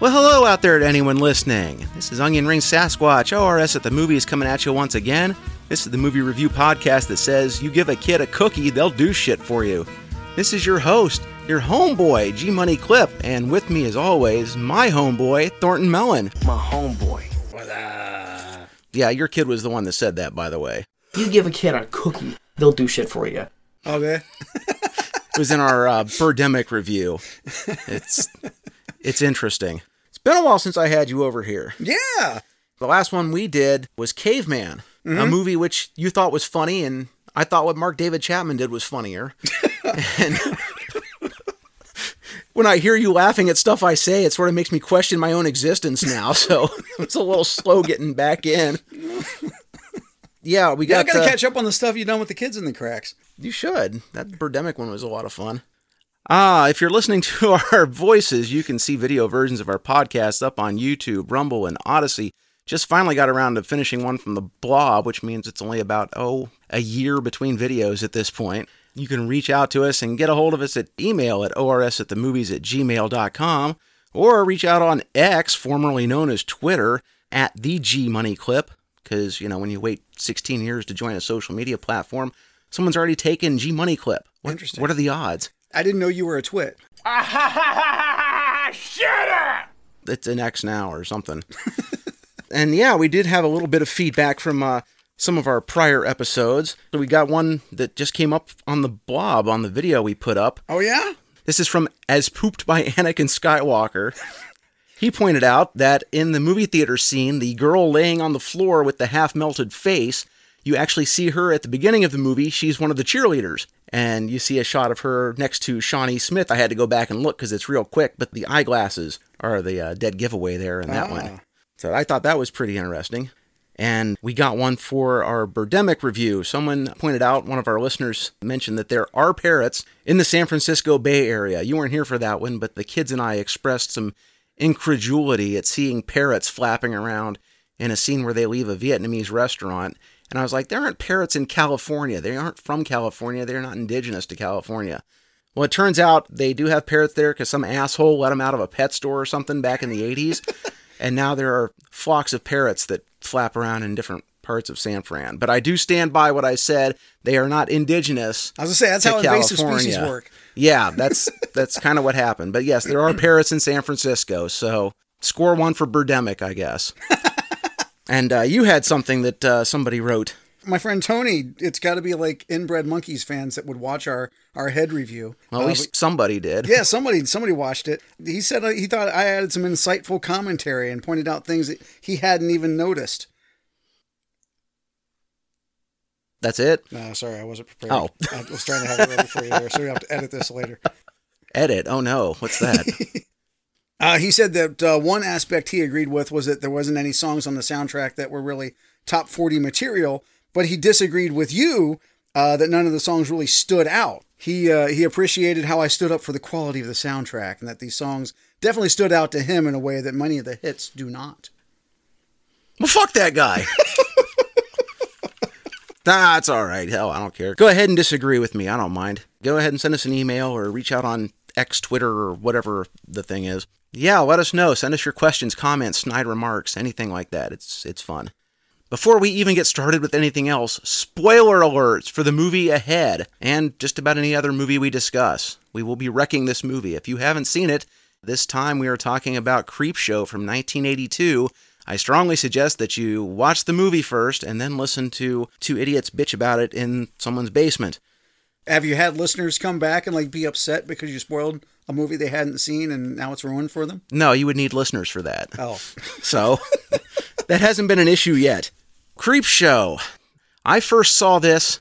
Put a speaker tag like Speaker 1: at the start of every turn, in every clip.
Speaker 1: Well, hello out there to anyone listening. This is Onion Ring Sasquatch, ORS at the Movies coming at you once again. This is the movie review podcast that says you give a kid a cookie, they'll do shit for you. This is your host, your homeboy, G Money Clip, and with me as always, my homeboy, Thornton Melon.
Speaker 2: My homeboy.
Speaker 1: Yeah, your kid was the one that said that, by the way.
Speaker 2: You give a kid a cookie, they'll do shit for you.
Speaker 3: Okay.
Speaker 1: It was in our uh, Birdemic review. It's it's interesting. It's been a while since I had you over here.
Speaker 3: Yeah.
Speaker 1: The last one we did was Caveman, a movie which you thought was funny, and I thought what Mark David Chapman did was funnier. and when I hear you laughing at stuff I say, it sort of makes me question my own existence now. So it's a little slow getting back in. Yeah, we
Speaker 3: Yeah, I
Speaker 1: got.
Speaker 3: gotta
Speaker 1: uh,
Speaker 3: catch up on the stuff you've done with the kids in the cracks.
Speaker 1: you should. That Birdemic one was a lot of fun. Ah, if you're listening to our voices, you can see video versions of our podcast up on YouTube, Rumble, and Odysee. Just finally got around to finishing one from the blob, which means it's only about, oh, a year between videos at this point. You can reach out to us and get a hold of us at email at ors at the movies at gmail.com or reach out on X, formerly known as Twitter, at the G Money Clip. Because, you know, when you wait 16 years to join a social media platform, someone's already taken G Money Clip. What,
Speaker 3: Interesting.
Speaker 1: What are the odds?
Speaker 3: I didn't know you were a twit. Shut up!
Speaker 1: it's an X now or something. and yeah, we did have a little bit of feedback from uh, some of our prior episodes. So we got one that just came up on the blob on the video we put up.
Speaker 3: Oh yeah?
Speaker 1: This is from As Pooped by Anakin Skywalker. He pointed out that in the movie theater scene, the girl laying on the floor with the half melted face, you actually see her at the beginning of the movie. She's one of the cheerleaders. And you see a shot of her next to Shawnee Smith. I had to go back and look because it's real quick, but the eyeglasses are the uh, dead giveaway there in that one. So I thought that was pretty interesting. And we got one for our Birdemic review. Someone pointed out, one of our listeners mentioned that there are parrots in the San Francisco Bay Area. You weren't here for that one, but the kids and I expressed some incredulity at seeing parrots flapping around in a scene where they leave a Vietnamese restaurant. And I was like, there aren't parrots in California. They aren't from California. They're not indigenous to California. Well, it turns out they do have parrots there because some asshole let them out of a pet store or something back in the 80s. and now there are flocks of parrots that flap around in different parts of San Fran. But I do stand by what I said. They are not indigenous.
Speaker 3: I was gonna say that's how invasive species work.
Speaker 1: Yeah, that's that's kind of what happened. But yes, there are parrots in San Francisco. So score one for Birdemic, I guess. and uh, you had something that uh, somebody wrote.
Speaker 3: My friend Tony, it's got to be like inbred monkeys fans that would watch our our head review.
Speaker 1: Well, at
Speaker 3: Uh,
Speaker 1: least somebody did.
Speaker 3: Yeah, somebody somebody watched it. He said uh, he thought I added some insightful commentary and pointed out things that he hadn't even noticed.
Speaker 1: That's it.
Speaker 3: No, sorry, I wasn't prepared.
Speaker 1: Oh.
Speaker 3: I was trying to have it ready for you there, so we have to edit this later.
Speaker 1: Edit. Oh no, what's that?
Speaker 3: Uh, he said that uh, one aspect he agreed with was that there wasn't any songs on the soundtrack that were really top 40 material, but he disagreed with you uh, that none of the songs really stood out. He uh, he appreciated how I stood up for the quality of the soundtrack and that these songs definitely stood out to him in a way that many of the hits do not.
Speaker 1: well, fuck that guy. That's all right. Hell, I don't care. Go ahead and disagree with me. I don't mind. Go ahead and send us an email or reach out on X, Twitter, or whatever the thing is. Yeah, let us know. Send us your questions, comments, snide remarks, anything like that. It's it's fun. Before we even get started with anything else, spoiler alerts for the movie ahead and just about any other movie we discuss. We will be wrecking this movie. If you haven't seen it, this time we are talking about Creepshow from 1982. I strongly suggest that you watch the movie first and then listen to two idiots bitch about it in someone's basement.
Speaker 3: Have you had listeners come back and like be upset because you spoiled a movie they hadn't seen and now it's ruined for them?
Speaker 1: No, you would need listeners for that.
Speaker 3: Oh,
Speaker 1: So that hasn't been an issue yet. Creep Show. I first saw this.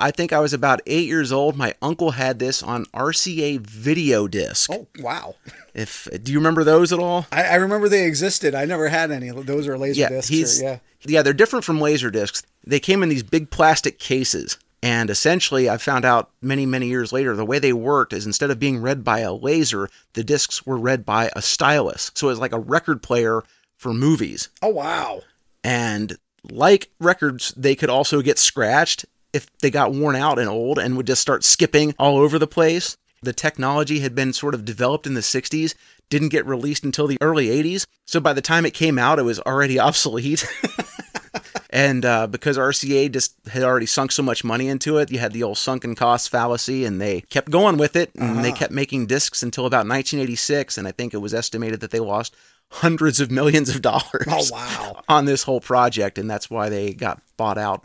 Speaker 1: I think I was about eight years old. My uncle had this on RCA video disc.
Speaker 3: oh wow!
Speaker 1: If do you remember those at all?
Speaker 3: I, I remember they existed. I never had any. Those are laser
Speaker 1: Yeah,
Speaker 3: discs. or, yeah.
Speaker 1: yeah, they're different from laser discs. They came in these big plastic cases. And essentially, I found out many, many years later, the way they worked is instead of being read by a laser, the discs were read by a stylus. So it was like a record player for movies.
Speaker 3: Oh wow!
Speaker 1: And like records, they could also get scratched if they got worn out and old and would just start skipping all over the place. The technology had been sort of developed in the 60s, didn't get released until the early 80s. So by the time it came out, it was already obsolete. And uh, because RCA just had already sunk so much money into it, you had the old sunken cost fallacy, and they kept going with it, and they kept making discs until about 1986. And I think it was estimated that they lost hundreds of millions of dollars
Speaker 3: Oh, wow.
Speaker 1: on this whole project, and that's why they got bought out.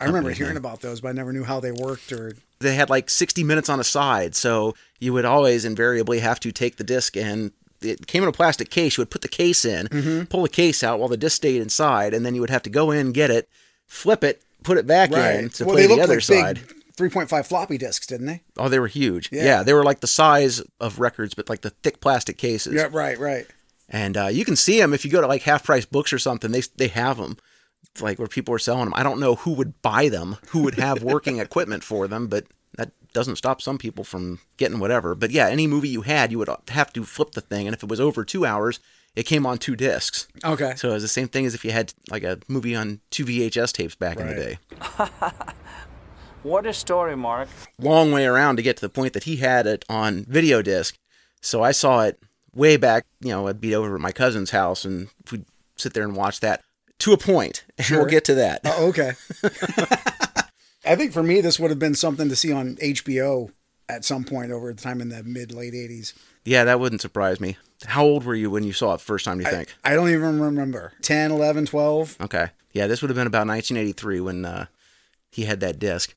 Speaker 3: I remember hearing about those, but I never knew how they worked or.
Speaker 1: They had like 60 minutes on a side, so you would always invariably have to take the disc and it came in a plastic case. You would put the case in,
Speaker 3: Mm-hmm.
Speaker 1: pull the case out while the disc stayed inside, and then you would have to go in, get it, flip it, put it back in to
Speaker 3: well,
Speaker 1: play the other
Speaker 3: like
Speaker 1: side.
Speaker 3: big 3.5 floppy disks, didn't they?
Speaker 1: Oh, they were huge.
Speaker 3: Yeah.
Speaker 1: Yeah. they were like the size of records, but like the thick plastic cases.
Speaker 3: Yeah, right, right.
Speaker 1: And uh, you can see them if you go to like half price books or something. They they have them, It's like where people are selling them. I don't know who would buy them, who would have working equipment for them, but doesn't stop some people from getting whatever. But yeah, any movie you had, you would have to flip the thing, and if it was over two hours, it came on two discs.
Speaker 3: Okay.
Speaker 1: So it was the same thing as if you had like a movie on two VHS tapes back in the day.
Speaker 4: What a story, Mark.
Speaker 1: long way around to get to the point that he had it on video disc. So I saw it way back, you know, I'd be over at my cousin's house and we'd sit there and watch that to a point. And we'll get to that.
Speaker 3: Oh, okay. I think for me, this would have been something to see on HBO at some point over the time in the mid late 80s.
Speaker 1: Yeah, that wouldn't surprise me. How old were you when you saw it first time, do you think?
Speaker 3: I don't even remember. 10, 11, 12.
Speaker 1: Okay. Yeah, this would have been about 1983 when uh, he had that disc.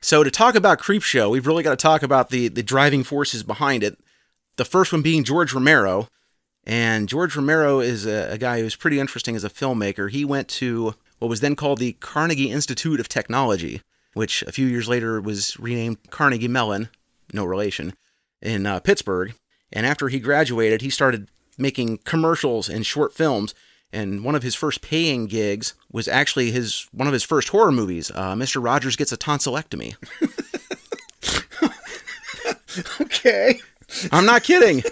Speaker 1: So to talk about Creepshow, we've really got to talk about the the driving forces behind it. The first one being George Romero, and George Romero is a, a guy who's pretty interesting as a filmmaker. He went to what was then called the Carnegie Institute of Technology, which a few years later was renamed Carnegie Mellon, no relation, in uh, Pittsburgh. And after he graduated, he started making commercials and short films. And one of his first paying gigs was actually his one of his first horror movies. Uh, Mr. Rogers gets a tonsillectomy.
Speaker 3: Okay.
Speaker 1: I'm not kidding.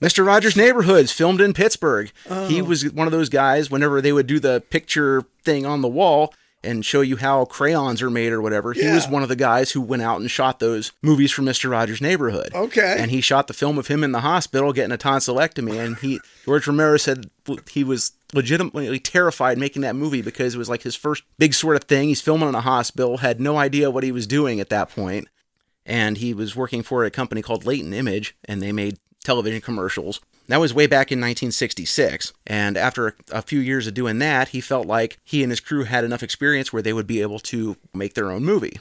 Speaker 1: Mr. Rogers' Neighborhoods filmed in Pittsburgh. He was one of those guys. Whenever they would do the picture thing on the wall and show you how crayons are made or whatever, he was one of the guys who went out and shot those movies for Mr. Rogers' Neighborhood.
Speaker 3: Okay.
Speaker 1: And he shot the film of him in the hospital getting a tonsillectomy. And he George Romero said he was legitimately terrified making that movie because it was like his first big sort of thing. He's filming in a hospital, had no idea what he was doing at that point and he was working for a company called Latent Image, and they made television commercials. That was way back in 1966. And after a few years of doing that, he felt like he and his crew had enough experience where they would be able to make their own movie.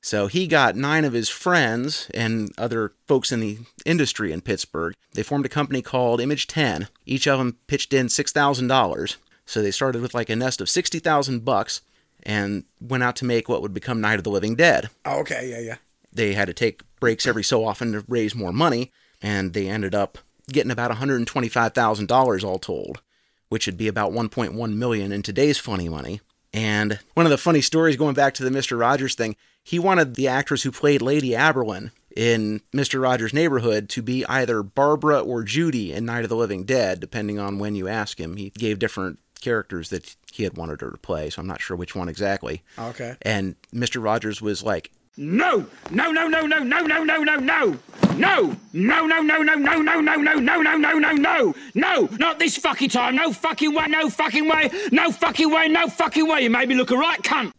Speaker 1: So he got nine of his friends and other folks in the industry in Pittsburgh. They formed a company called Image 10. Each of them pitched in $6,000. So they started with like a nest of 60,000 bucks and went out to make what would become Night of the Living Dead
Speaker 3: Oh, okay. Yeah, yeah.
Speaker 1: they had to take breaks every so often to raise more money, and they ended up getting about $125,000 all told, which would be about 1.1 million in today's funny money. And one of the funny stories going back to the Mr. Rogers thing, he wanted the actress who played Lady Aberlin in Mr. Rogers' Neighborhood to be either Barbara or Judy in Night of the Living Dead, depending on when you ask him. He gave different characters that he had wanted her to play, so I'm not sure which one exactly.
Speaker 3: Okay.
Speaker 1: And Mr. Rogers was like,
Speaker 5: No! No, no, no, no, no, no, no, no, no! No! No, no, no, no, no, no, no, no, no, no, no, no, no! No! No! Not this fucking time! No fucking way, no fucking way! No fucking way, no fucking way! You made me look a right cunt!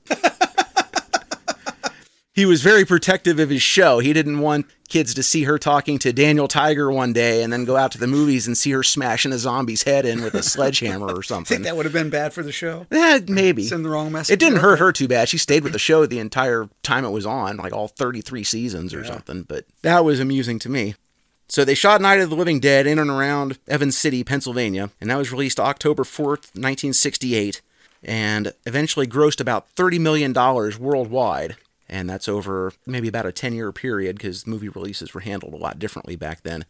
Speaker 1: He was very protective of his show. He didn't want kids to see her talking to Daniel Tiger one day and then go out to the movies and see her smashing a zombie's head in with a sledgehammer or
Speaker 3: I think
Speaker 1: something.
Speaker 3: that would have been bad for the show.
Speaker 1: Eh, maybe.
Speaker 3: Send the wrong message.
Speaker 1: It didn't hurt her too bad. She stayed with the show the entire time it was on, like all 33 seasons or something, but that was amusing to me. So they shot Night of the Living Dead in and around Evans City, Pennsylvania, and that was released October 4th, 1968, and eventually grossed about $30 million worldwide. And that's over maybe about a 10 year period because movie releases were handled a lot differently back then,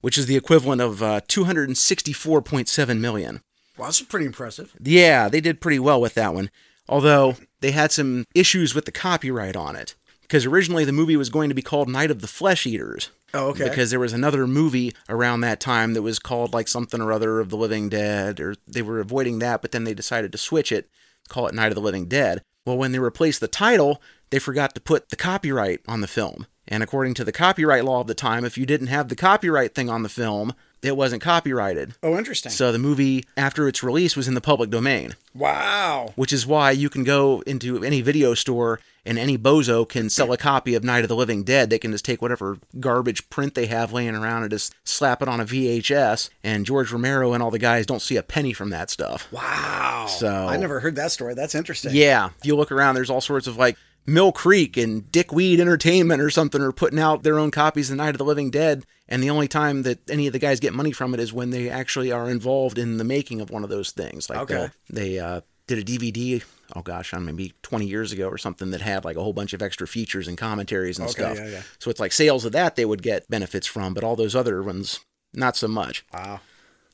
Speaker 1: which is the equivalent of uh, 264.7 million.
Speaker 3: Well, that's pretty impressive.
Speaker 1: Yeah, they did pretty well with that one. Although they had some issues with the copyright on it. Because originally the movie was going to be called Night of the Flesh Eaters.
Speaker 3: Oh, okay.
Speaker 1: Because there was another movie around that time that was called like something or other of the Living Dead, or they were avoiding that, but then they decided to switch it, call it Night of the Living Dead. Well, when they replaced the title, they forgot to put the copyright on the film. And according to the copyright law of the time, if you didn't have the copyright thing on the film, it wasn't copyrighted.
Speaker 3: Oh, interesting.
Speaker 1: So the movie, after its release, was in the public domain,
Speaker 3: wow.
Speaker 1: which is why you can go into any video store and any bozo can sell a copy of Night of the Living Dead. They can just take whatever garbage print they have laying around and just slap it on a VHS. And George Romero and all the guys don't see a penny from that stuff.
Speaker 3: Wow.
Speaker 1: So-
Speaker 3: I never heard that story. That's interesting.
Speaker 1: Yeah, if you look around, there's all sorts of like Mill Creek and Dickweed Entertainment or something are putting out their own copies of Night of the Living Dead, and the only time that any of the guys get money from it is when they actually are involved in the making of one of those things. Like
Speaker 3: Okay.
Speaker 1: they'll- uh, did a DVD. Oh gosh, I don't know, maybe 20 years ago or something that had like a whole bunch of extra features and commentaries and
Speaker 3: Okay,
Speaker 1: stuff.
Speaker 3: yeah, yeah.
Speaker 1: So it's like sales of that they would get benefits from, but all those other ones, not so much.
Speaker 3: Wow.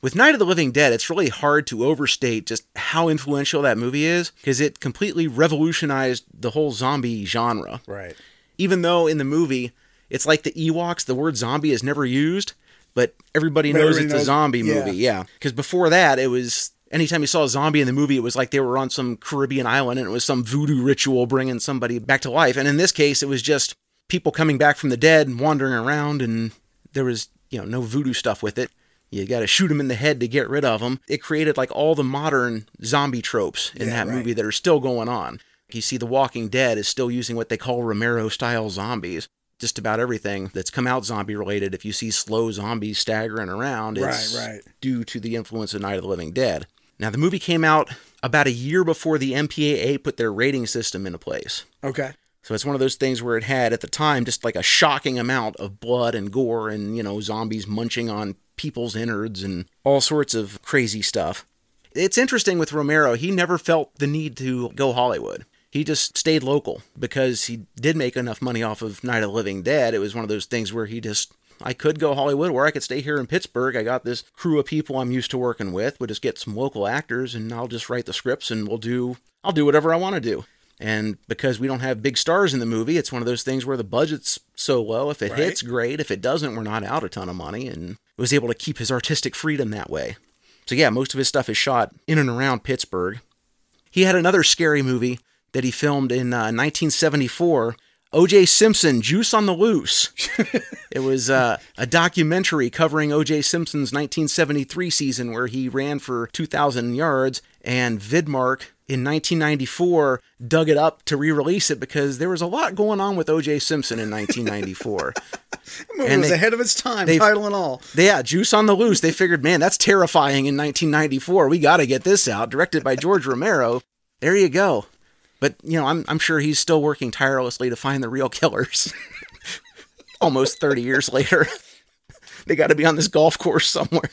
Speaker 1: With Night of the Living Dead, it's really hard to overstate just how influential that movie is because it completely revolutionized the whole zombie genre.
Speaker 3: Right.
Speaker 1: Even though in the movie, it's like the Ewoks, the word zombie is never used, but everybody knows
Speaker 3: everybody
Speaker 1: it's
Speaker 3: knows-
Speaker 1: a zombie
Speaker 3: yeah.
Speaker 1: movie. Yeah. Because before that, it was anytime you saw a zombie in the movie, it was like they were on some Caribbean island and it was some voodoo ritual bringing somebody back to life. And in this case, it was just people coming back from the dead and wandering around, and there was, you know, no voodoo stuff with it. You got to shoot them in the head to get rid of them. It created like all the modern zombie tropes in
Speaker 3: Yeah,
Speaker 1: that
Speaker 3: right.
Speaker 1: movie that are still going on. You see, The Walking Dead is still using what they call Romero style zombies. Just about everything that's come out zombie related, if you see slow zombies staggering around, it's
Speaker 3: Right, right.
Speaker 1: due to the influence of Night of the Living Dead. Now, the movie came out about a year before the MPAA put their rating system into place.
Speaker 3: Okay.
Speaker 1: So it's one of those things where it had at the time just like a shocking amount of blood and gore and, you know, zombies munching on people's innards and all sorts of crazy stuff. It's interesting with Romero, he never felt the need to go Hollywood. He just stayed local because he did make enough money off of Night of the Living Dead. It was one of those things where he just I could go Hollywood or I could stay here in Pittsburgh. I got this crew of people I'm used to working with. We'll just get some local actors and I'll just write the scripts and we'll do I'll do whatever I want to do. And because we don't have big stars in the movie, it's one of those things where the budget's so low. If it
Speaker 3: Right.
Speaker 1: hits, great. If it doesn't, we're not out a ton of money. And was able to keep his artistic freedom that way. So yeah, most of his stuff is shot in and around Pittsburgh. He had another scary movie that he filmed in uh, 1974. O.J. Simpson, Juice on the Loose. it was uh, a documentary covering O.J. Simpson's 1973 season where he ran for 2,000 yards, and Vidmark in 1994 dug it up to re-release it because there was a lot going on with O.J. Simpson in 1994.
Speaker 3: The movie
Speaker 1: And
Speaker 3: was
Speaker 1: they-
Speaker 3: ahead of its time,
Speaker 1: they-
Speaker 3: title and all.
Speaker 1: Yeah, Juice on the Loose. They figured, man, that's terrifying in 1994. We got to get this out. Directed by George Romero. There you go. But you know, I'm I'm sure he's still working tirelessly to find the real killers. Almost 30 years later, they got to be on this golf course somewhere.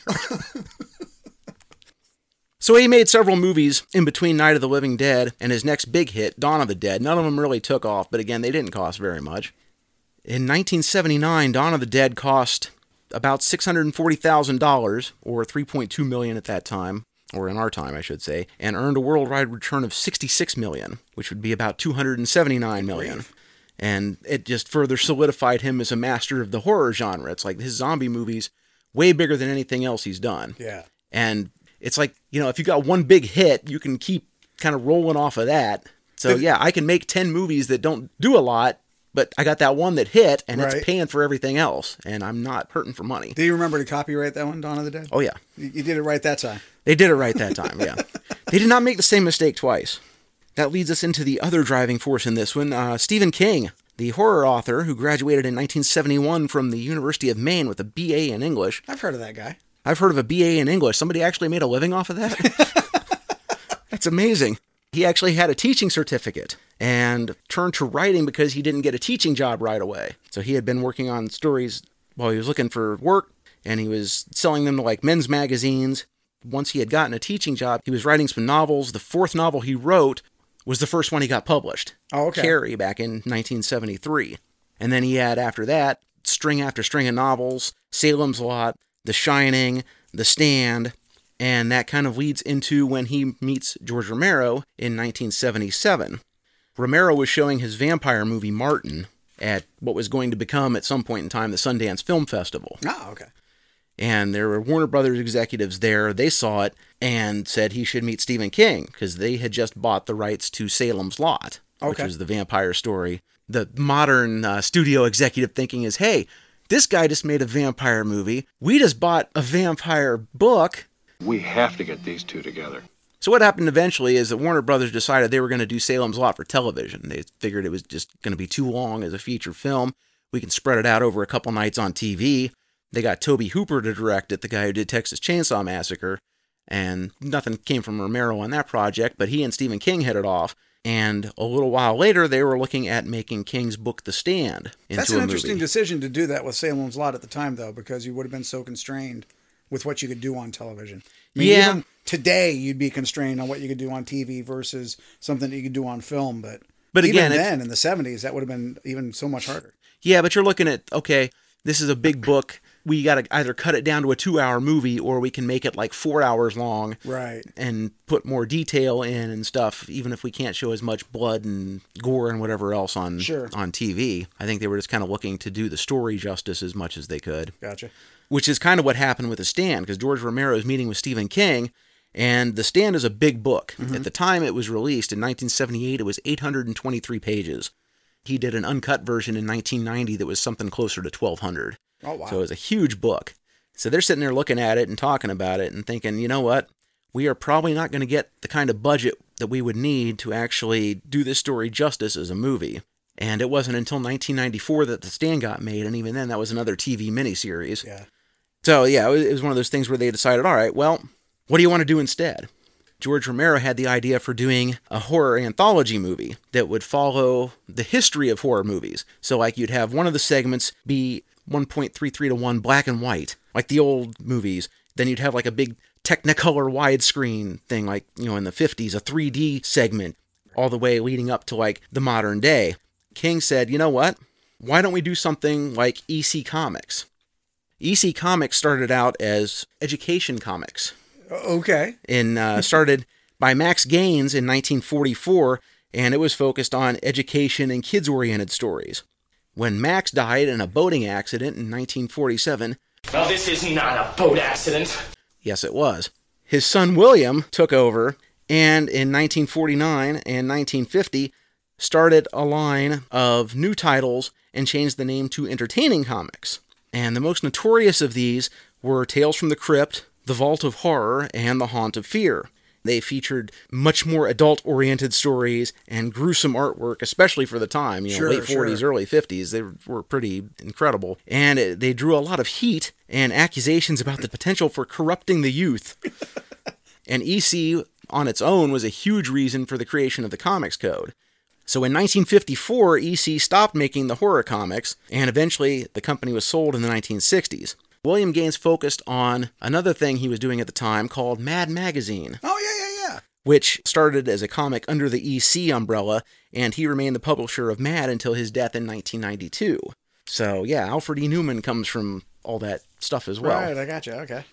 Speaker 1: So he made several movies in between Night of the Living Dead and his next big hit, Dawn of the Dead. None of them really took off, but again, they didn't cost very much. In 1979, Dawn of the Dead cost about $640,000 or 3.2 million at that time, or in our time I should say, and earned a worldwide return of 66 million, which would be about 279 million. And it just further solidified him as a master of the horror genre. It's like his zombie movies way bigger than anything else he's done.
Speaker 3: Yeah.
Speaker 1: And it's like, you know, if you got one big hit, you can keep kind of rolling off of that. So yeah, I can make 10 movies that don't do a lot, but I got that one that hit and
Speaker 3: Right.
Speaker 1: it's paying for everything else and I'm not hurting for money.
Speaker 3: Do you remember to copyright that one, Dawn of the Dead?
Speaker 1: Oh yeah.
Speaker 3: You did it right that time.
Speaker 1: They did it right that time, yeah. they did not make the same mistake twice. That leads us into the other driving force in this one, uh, Stephen King, the horror author who graduated in 1971 from the University of Maine with a BA in English.
Speaker 3: I've heard of that guy.
Speaker 1: I've heard of a BA in English. Somebody actually made a living off of that? That's amazing. He actually had a teaching certificate and turned to writing because he didn't get a teaching job right away. So he had been working on stories while he was looking for work and he was selling them to like men's magazines. Once he had gotten a teaching job, he was writing some novels. The fourth novel he wrote was the first one he got published.
Speaker 3: Oh, okay.
Speaker 1: Carrie back in 1973. And then he had after that string after string of novels, Salem's Lot, The Shining, The Stand, and that kind of leads into when he meets George Romero in 1977. Romero was showing his vampire movie Martin at what was going to become at some point in time the Sundance Film Festival
Speaker 3: Oh, okay.
Speaker 1: and there were Warner Brothers executives there. They saw it and said he should meet Stephen King because they had just bought the rights to Salem's Lot, which was the vampire story the modern uh, studio executive thinking is, hey, this guy just made a vampire movie. We just bought a vampire book.
Speaker 6: We have to get these two together.
Speaker 1: So what happened eventually is that Warner Brothers decided they were going to do Salem's Lot for television. They figured it was just going to be too long as a feature film. We can spread it out over a couple nights on TV. They got Tobe Hooper to direct it, the guy who did Texas Chainsaw Massacre, and nothing came from Romero on that project, but he and Stephen King hit it off. And a little while later, they were looking at making King's book The Stand into
Speaker 3: That's an
Speaker 1: movie.
Speaker 3: interesting decision to do that with Salem's Lot at the time, though, because you would have been so constrained with what you could do on television. I mean,
Speaker 1: Yeah.
Speaker 3: even today you'd be constrained on what you could do on TV versus something that you could do on film. But
Speaker 1: But
Speaker 3: even
Speaker 1: again, it's-
Speaker 3: then, in the '70s, that would have been even so much harder.
Speaker 1: Yeah, but you're looking at okay, this is a big book. We got to either cut it down to a two-hour movie, or we can make it like four hours long,
Speaker 3: Right.
Speaker 1: and put more detail in and stuff. Even if we can't show as much blood and gore and whatever else on
Speaker 3: Sure.
Speaker 1: on TV, I think they were just kind of looking to do the story justice as much as they could.
Speaker 3: Gotcha.
Speaker 1: Which is kind of what happened with The Stand, because George Romero is meeting with Stephen King, and The Stand is a big book. Mm-hmm. At the time it was released in 1978, it was 823 pages. He did an uncut version in 1990 that was something closer to 1200.
Speaker 3: Oh wow.
Speaker 1: So it was a huge book. So they're sitting there looking at it and talking about it and thinking, you know what? We are probably not going to get the kind of budget that we would need to actually do this story justice as a movie. And it wasn't until 1994 that The Stand got made, and even then, that was another TV miniseries.
Speaker 3: yeah.
Speaker 1: So yeah, it was, it was one of those things where they decided, all right, well, what do you want to do instead? George Romero had the idea for doing a horror anthology movie that would follow the history of horror movies. So like you'd have one of the segments be 1.33 to 1 black and white, like the old movies. Then you'd have like a big Technicolor widescreen thing, like, you know, in the 50s, a 3D segment, all the way leading up to like the modern day. King said, you know what? Why don't we do something like EC Comics? EC Comics started out as education comics
Speaker 3: Okay.
Speaker 1: and uh, started by Max Gaines in 1944, and it was focused on education and kids oriented stories. When Max died in a boating accident in 1947,
Speaker 7: Now, this is not a boat accident.
Speaker 1: yes, it was, his son William took over and in 1949 and 1950 started a line of new titles and changed the name to Entertaining Comics. And the most notorious of these were Tales from the Crypt, The Vault of Horror, and The Haunt of Fear. They featured much more adult oriented stories and gruesome artwork, especially for the time, you know,
Speaker 3: Sure,
Speaker 1: late 40s,
Speaker 3: sure.
Speaker 1: early 50s. They were pretty incredible. And it, they drew a lot of heat and accusations about the potential for corrupting the youth. and EC on its own was a huge reason for the creation of the Comics Code. So in 1954, EC stopped making the horror comics, and eventually the company was sold in the 1960s. William Gaines focused on another thing he was doing at the time called Mad Magazine,
Speaker 3: Oh yeah, yeah, yeah.
Speaker 1: which started as a comic under the EC umbrella, and he remained the publisher of Mad until his death in 1992. So yeah, Alfred E. Neuman comes from all that stuff as well.
Speaker 3: Right. I gotcha. Okay.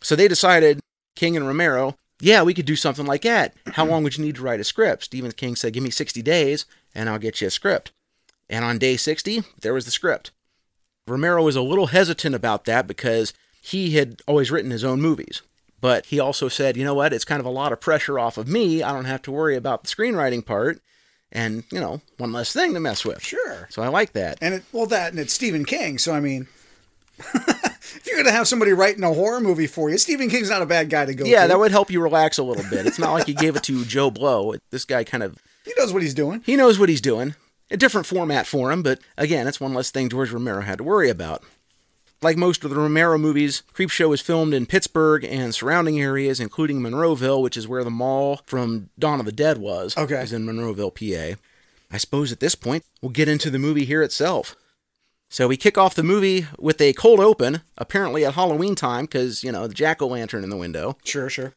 Speaker 1: So they decided, King and Romero, yeah, we could do something like that. How long would you need to write a script? Stephen King said, give me 60 days and I'll get you a script. And on day 60, there was the script. Romero was a little hesitant about that because he had always written his own movies. But he also said, you know what, it's kind of a lot of pressure off of me. I don't have to worry about the screenwriting part. And, you know, one less thing to mess with.
Speaker 3: Sure.
Speaker 1: So I like that.
Speaker 3: And it well that and it's Stephen King, so I mean if you're gonna have somebody writing a horror movie for you, Stephen King's not a bad guy to go
Speaker 1: Yeah,
Speaker 3: to.
Speaker 1: that would help you relax a little bit. It's not like he gave it to Joe Blow. This guy kind of
Speaker 3: he knows what he's doing.
Speaker 1: He knows what he's doing. A different format for him, but again, it's one less thing George Romero had to worry about. Like most of the Romero movies, Creepshow was filmed in Pittsburgh and surrounding areas, including Monroeville, which is where the mall from Dawn of the Dead was.
Speaker 3: Okay.
Speaker 1: Is in Monroeville, PA. I suppose at this point, we'll get into the movie here itself. So we kick off the movie with a cold open, apparently at Halloween time, because, you know, the jack o' lantern in the window.
Speaker 3: Sure, sure.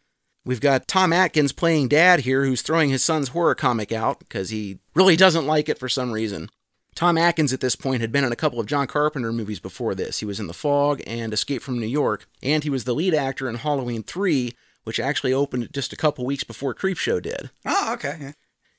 Speaker 1: We've got Tom Atkins playing dad here, who's throwing his son's horror comic out because he really doesn't like it for some reason. Tom Atkins at this point had been in a couple of John Carpenter movies before this. He was in The Fog and Escape from New York, and he was the lead actor in Halloween 3, which actually opened just a couple weeks before Creepshow did.
Speaker 3: Oh, okay.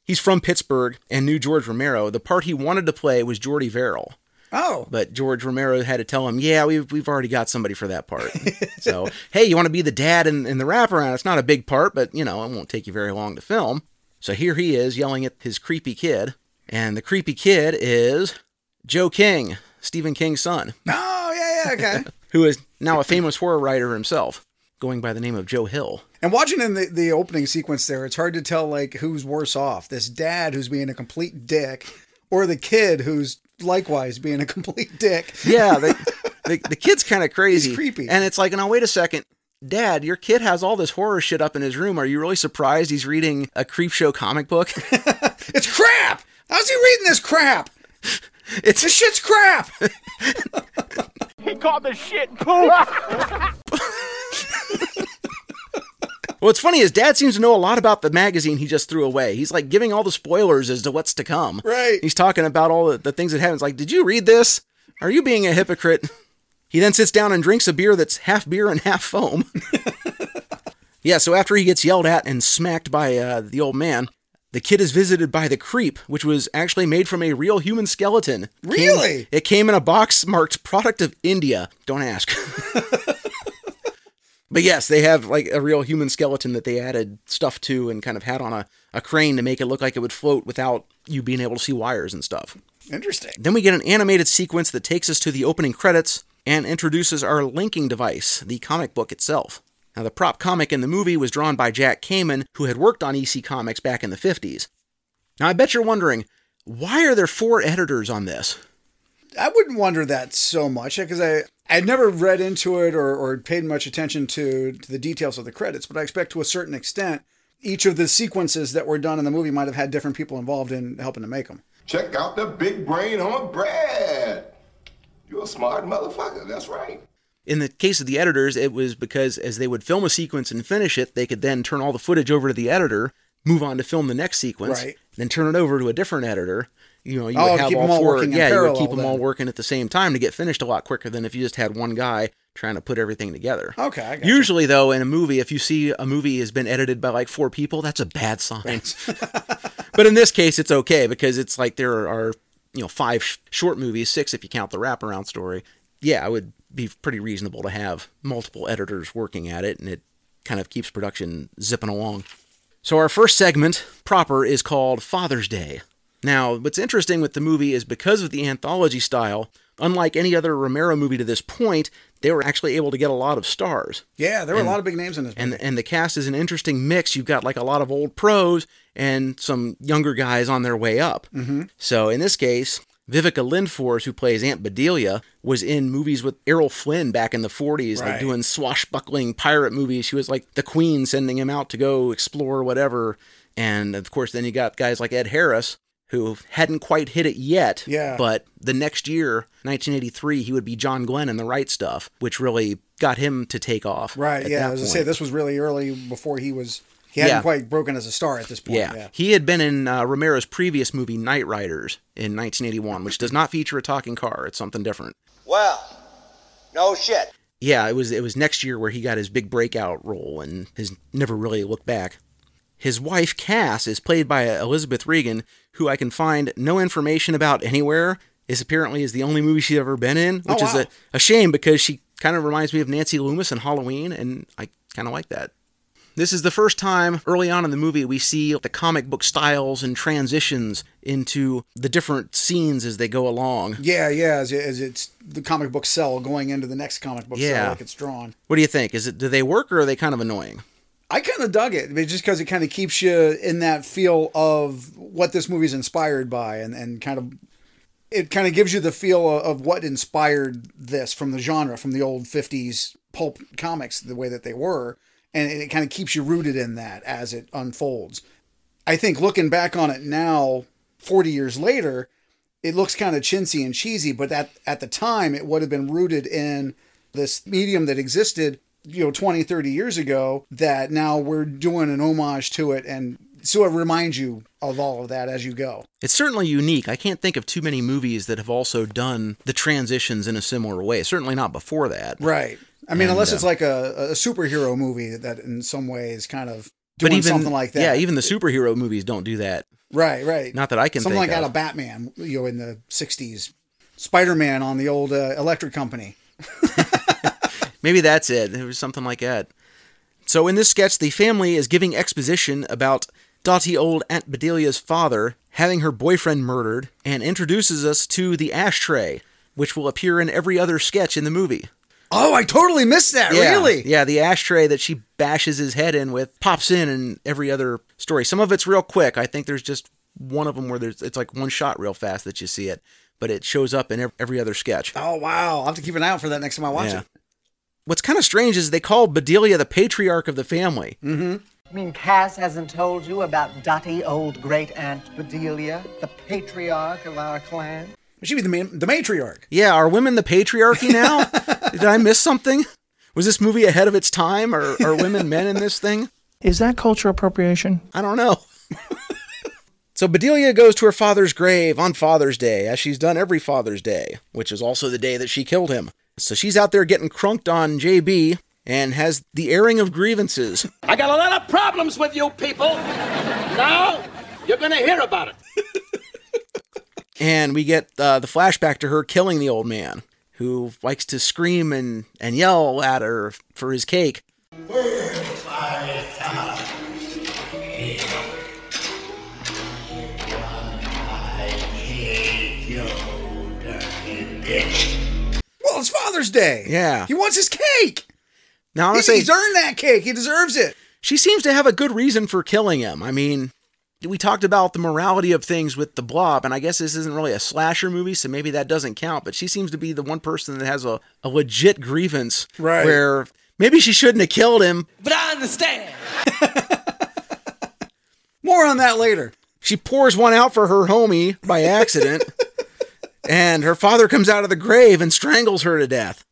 Speaker 1: He's from Pittsburgh and knew George Romero. The part he wanted to play was Jordy Verrill.
Speaker 3: Oh.
Speaker 1: But George Romero had to tell him, yeah, we've, we've already got somebody for that part. so, hey, you want to be the dad in, in the wraparound? It's not a big part, but, you know, it won't take you very long to film. So here he is yelling at his creepy kid. And the creepy kid is Joe King, Stephen King's son,
Speaker 3: Oh, yeah, yeah, okay.
Speaker 1: who is now a famous horror writer himself, going by the name of Joe Hill.
Speaker 3: and watching in the, the opening sequence there, it's hard to tell, like, who's worse off. This dad who's being a complete dick, or the kid who's likewise being a complete dick.
Speaker 1: Yeah, the, the, the kid's kind of crazy.
Speaker 3: He's creepy.
Speaker 1: And it's like, no, wait a second. Dad, your kid has all this horror shit up in his room. Are you really surprised he's reading a creep show comic book?
Speaker 3: It's crap! How's he reading this crap?
Speaker 1: it's
Speaker 3: This shit's crap!
Speaker 5: He called the shit poop.
Speaker 1: Well what's funny is Dad seems to know a lot about the magazine he just threw away. He's like giving all the spoilers as to what's to come.
Speaker 3: Right.
Speaker 1: He's talking about all the, the things that happen. It's like, did you read this? Are you being a hypocrite? He then sits down and drinks a beer that's half beer and half foam. yeah, so after he gets yelled at and smacked by uh, the old man, the kid is visited by the creep, which was actually made from a real human skeleton. Came-
Speaker 3: Really?
Speaker 1: it came in a box marked product of India. Don't ask. But yes, they have like a real human skeleton that they added stuff to and kind of had on a, a crane to make it look like it would float without you being able to see wires and stuff.
Speaker 3: Interesting.
Speaker 1: Then we get an animated sequence that takes us to the opening credits and introduces our linking device, the comic book itself. Now, the prop comic in the movie was drawn by Jack Kamen, who had worked on EC Comics back in the 50s. Now, I bet you're wondering, why are there four editors on this?
Speaker 3: I wouldn't wonder that so much because I I'd never read into it or, or paid much attention to, to the details of the credits, but I expect to a certain extent each of the sequences that were done in the movie might have had different people involved in helping to make them.
Speaker 8: Check out the big brain on Brad. You're a smart motherfucker. That's right.
Speaker 1: In the case of the editors, it was because as they would film a sequence and finish it, they could then turn all the footage over to the editor, move on to film the next sequence,
Speaker 3: Right.
Speaker 1: then turn it over to a different editor. You know, you
Speaker 3: Oh,
Speaker 1: would
Speaker 3: to
Speaker 1: have
Speaker 3: keep
Speaker 1: all
Speaker 3: them all
Speaker 1: four. yeah, you would keep them all working at the same time to get finished a lot quicker than if you just had one guy trying to put everything together.
Speaker 3: Okay, I got you.
Speaker 1: Usually, though, in a movie, if you see a movie has been edited by like four people, that's a bad sign. but in this case, it's okay because it's like there are you know five sh- short movies, six if you count the wraparound story. Yeah, it would be pretty reasonable to have multiple editors working at it, and it kind of keeps production zipping along. So our first segment proper is called Father's Day. Now, what's interesting with the movie is because of the anthology style, unlike any other Romero movie to this point, they were actually able to get a lot of stars.
Speaker 3: Yeah, there were a lot of big names in this movie.
Speaker 1: And and the cast is an interesting mix. You've got like a lot of old pros and some younger guys on their way up. Mm-hmm. So in this case, Viveca Lindfors, who plays Aunt Bedelia, was in movies with Errol Flynn back in the 40s, like doing swashbuckling pirate movies. She was like the queen sending him out to go explore whatever. And of course, then you got guys like Ed Harris, who hadn't quite hit it yet.
Speaker 3: Yeah.
Speaker 1: But the next year, 1983, he would be John Glenn in The Right Stuff, which really got him to take off.
Speaker 3: right, yeah.
Speaker 1: that
Speaker 3: I was gonna say this was really early before he was he hadn't
Speaker 1: Yeah.
Speaker 3: quite broken as a star at this point.
Speaker 1: Yeah.
Speaker 3: Yeah.
Speaker 1: He had been in uh, Romero's previous movie, Knightriders, in 1981, which does not feature a talking car. It's something different.
Speaker 9: Well, no shit.
Speaker 1: Yeah, it was it was next year where he got his big breakout role and has never really looked back. His wife Cass is played by Elizabeth Regan, who I can find no information about anywhere. This apparently is the only movie she's ever been in, which
Speaker 3: Oh,
Speaker 1: is a, a shame because she kind of reminds me of Nancy Loomis in Halloween, and I kind of like that. This is the first time early on in the movie we see the comic book styles and transitions into the different scenes as they go along.
Speaker 3: Yeah, yeah, as, as it's the comic book cell going into the next comic book
Speaker 1: Yeah.
Speaker 3: cell like it's drawn.
Speaker 1: What do you think? Is it do they work or are they kind of annoying?
Speaker 3: I kind of dug it, just because it kind of keeps you in that feel of what this movie's inspired by, and, and kind of it kind of gives you the feel of, of what inspired this from the genre, from the old '50s pulp comics, the way that they were, and it, kind of keeps you rooted in that as it unfolds. I think looking back on it now, 40 years later, it looks kind of chintzy and cheesy, but at, at the time, it would have been rooted in this medium that existed, you know, 20, 30 years ago, that now we're doing an homage to it and so it reminds you of all of that as you go.
Speaker 1: It's certainly unique. I can't think of too many movies that have also done the transitions in a similar way. Certainly not before that.
Speaker 3: Right. I mean,
Speaker 1: And,
Speaker 3: unless
Speaker 1: uh,
Speaker 3: it's like a, a superhero movie that in some ways kind of
Speaker 1: But
Speaker 3: doing
Speaker 1: even
Speaker 3: something like that.
Speaker 1: Yeah, even the superhero movies don't do that.
Speaker 3: Right, right.
Speaker 1: Not that I can
Speaker 3: something like
Speaker 1: of.
Speaker 3: out of Batman, you know, in the '60s, Spider-Man on the old uh, electric company.
Speaker 1: Maybe that's it. It was something like that. So in this sketch, the family is giving exposition about Dotty old Aunt Bedelia's father having her boyfriend murdered and introduces us to the ashtray, which will appear in every other sketch in the movie.
Speaker 3: Oh, I totally missed that.
Speaker 1: Yeah,
Speaker 3: Really?
Speaker 1: Yeah, the ashtray that she bashes his head in with pops in in every other story. Some of it's real quick. I think there's just one of them where there's it's like one shot real fast that you see it, but it shows up in every other sketch.
Speaker 3: Oh wow, I'll have to keep an eye out for that next time I watch
Speaker 1: Yeah.
Speaker 3: it.
Speaker 1: What's kind of strange is they call Bedelia the patriarch of the family.
Speaker 3: Mm-hmm.
Speaker 10: You mean Cass hasn't told you about dotty old great Aunt Bedelia, the patriarch of our clan?
Speaker 3: She'd be the ma- the matriarch.
Speaker 1: Yeah, are women the patriarchy now? Did I miss something? Was this movie ahead of its time? Or are women men in this thing?
Speaker 2: Is that cultural appropriation?
Speaker 1: I don't know. so Bedelia goes to her father's grave on Father's Day, as she's done every Father's Day, which is also the day that she killed him. So she's out there getting crunked on JB and has the airing of grievances.
Speaker 5: I got a lot of problems with you people. Now, you're gonna hear about it.
Speaker 1: and we get uh, the flashback to her killing the old man, who likes to scream and, and yell at her for his cake.
Speaker 3: Well, it's Father's Day.
Speaker 1: Yeah.
Speaker 3: He wants his cake.
Speaker 1: Now, I
Speaker 3: He-
Speaker 1: say
Speaker 3: he's earned that cake. He deserves it.
Speaker 1: she seems to have a good reason for killing him. I mean, we talked about the morality of things with the blob, and I guess this isn't really a slasher movie, so maybe that doesn't count. But she seems to be the one person that has a, a legit grievance,
Speaker 3: Right.
Speaker 1: Where maybe she shouldn't have killed him.
Speaker 10: But I understand.
Speaker 3: More on that later.
Speaker 1: She pours one out for her homie by accident, and her father comes out of the grave and strangles her to death.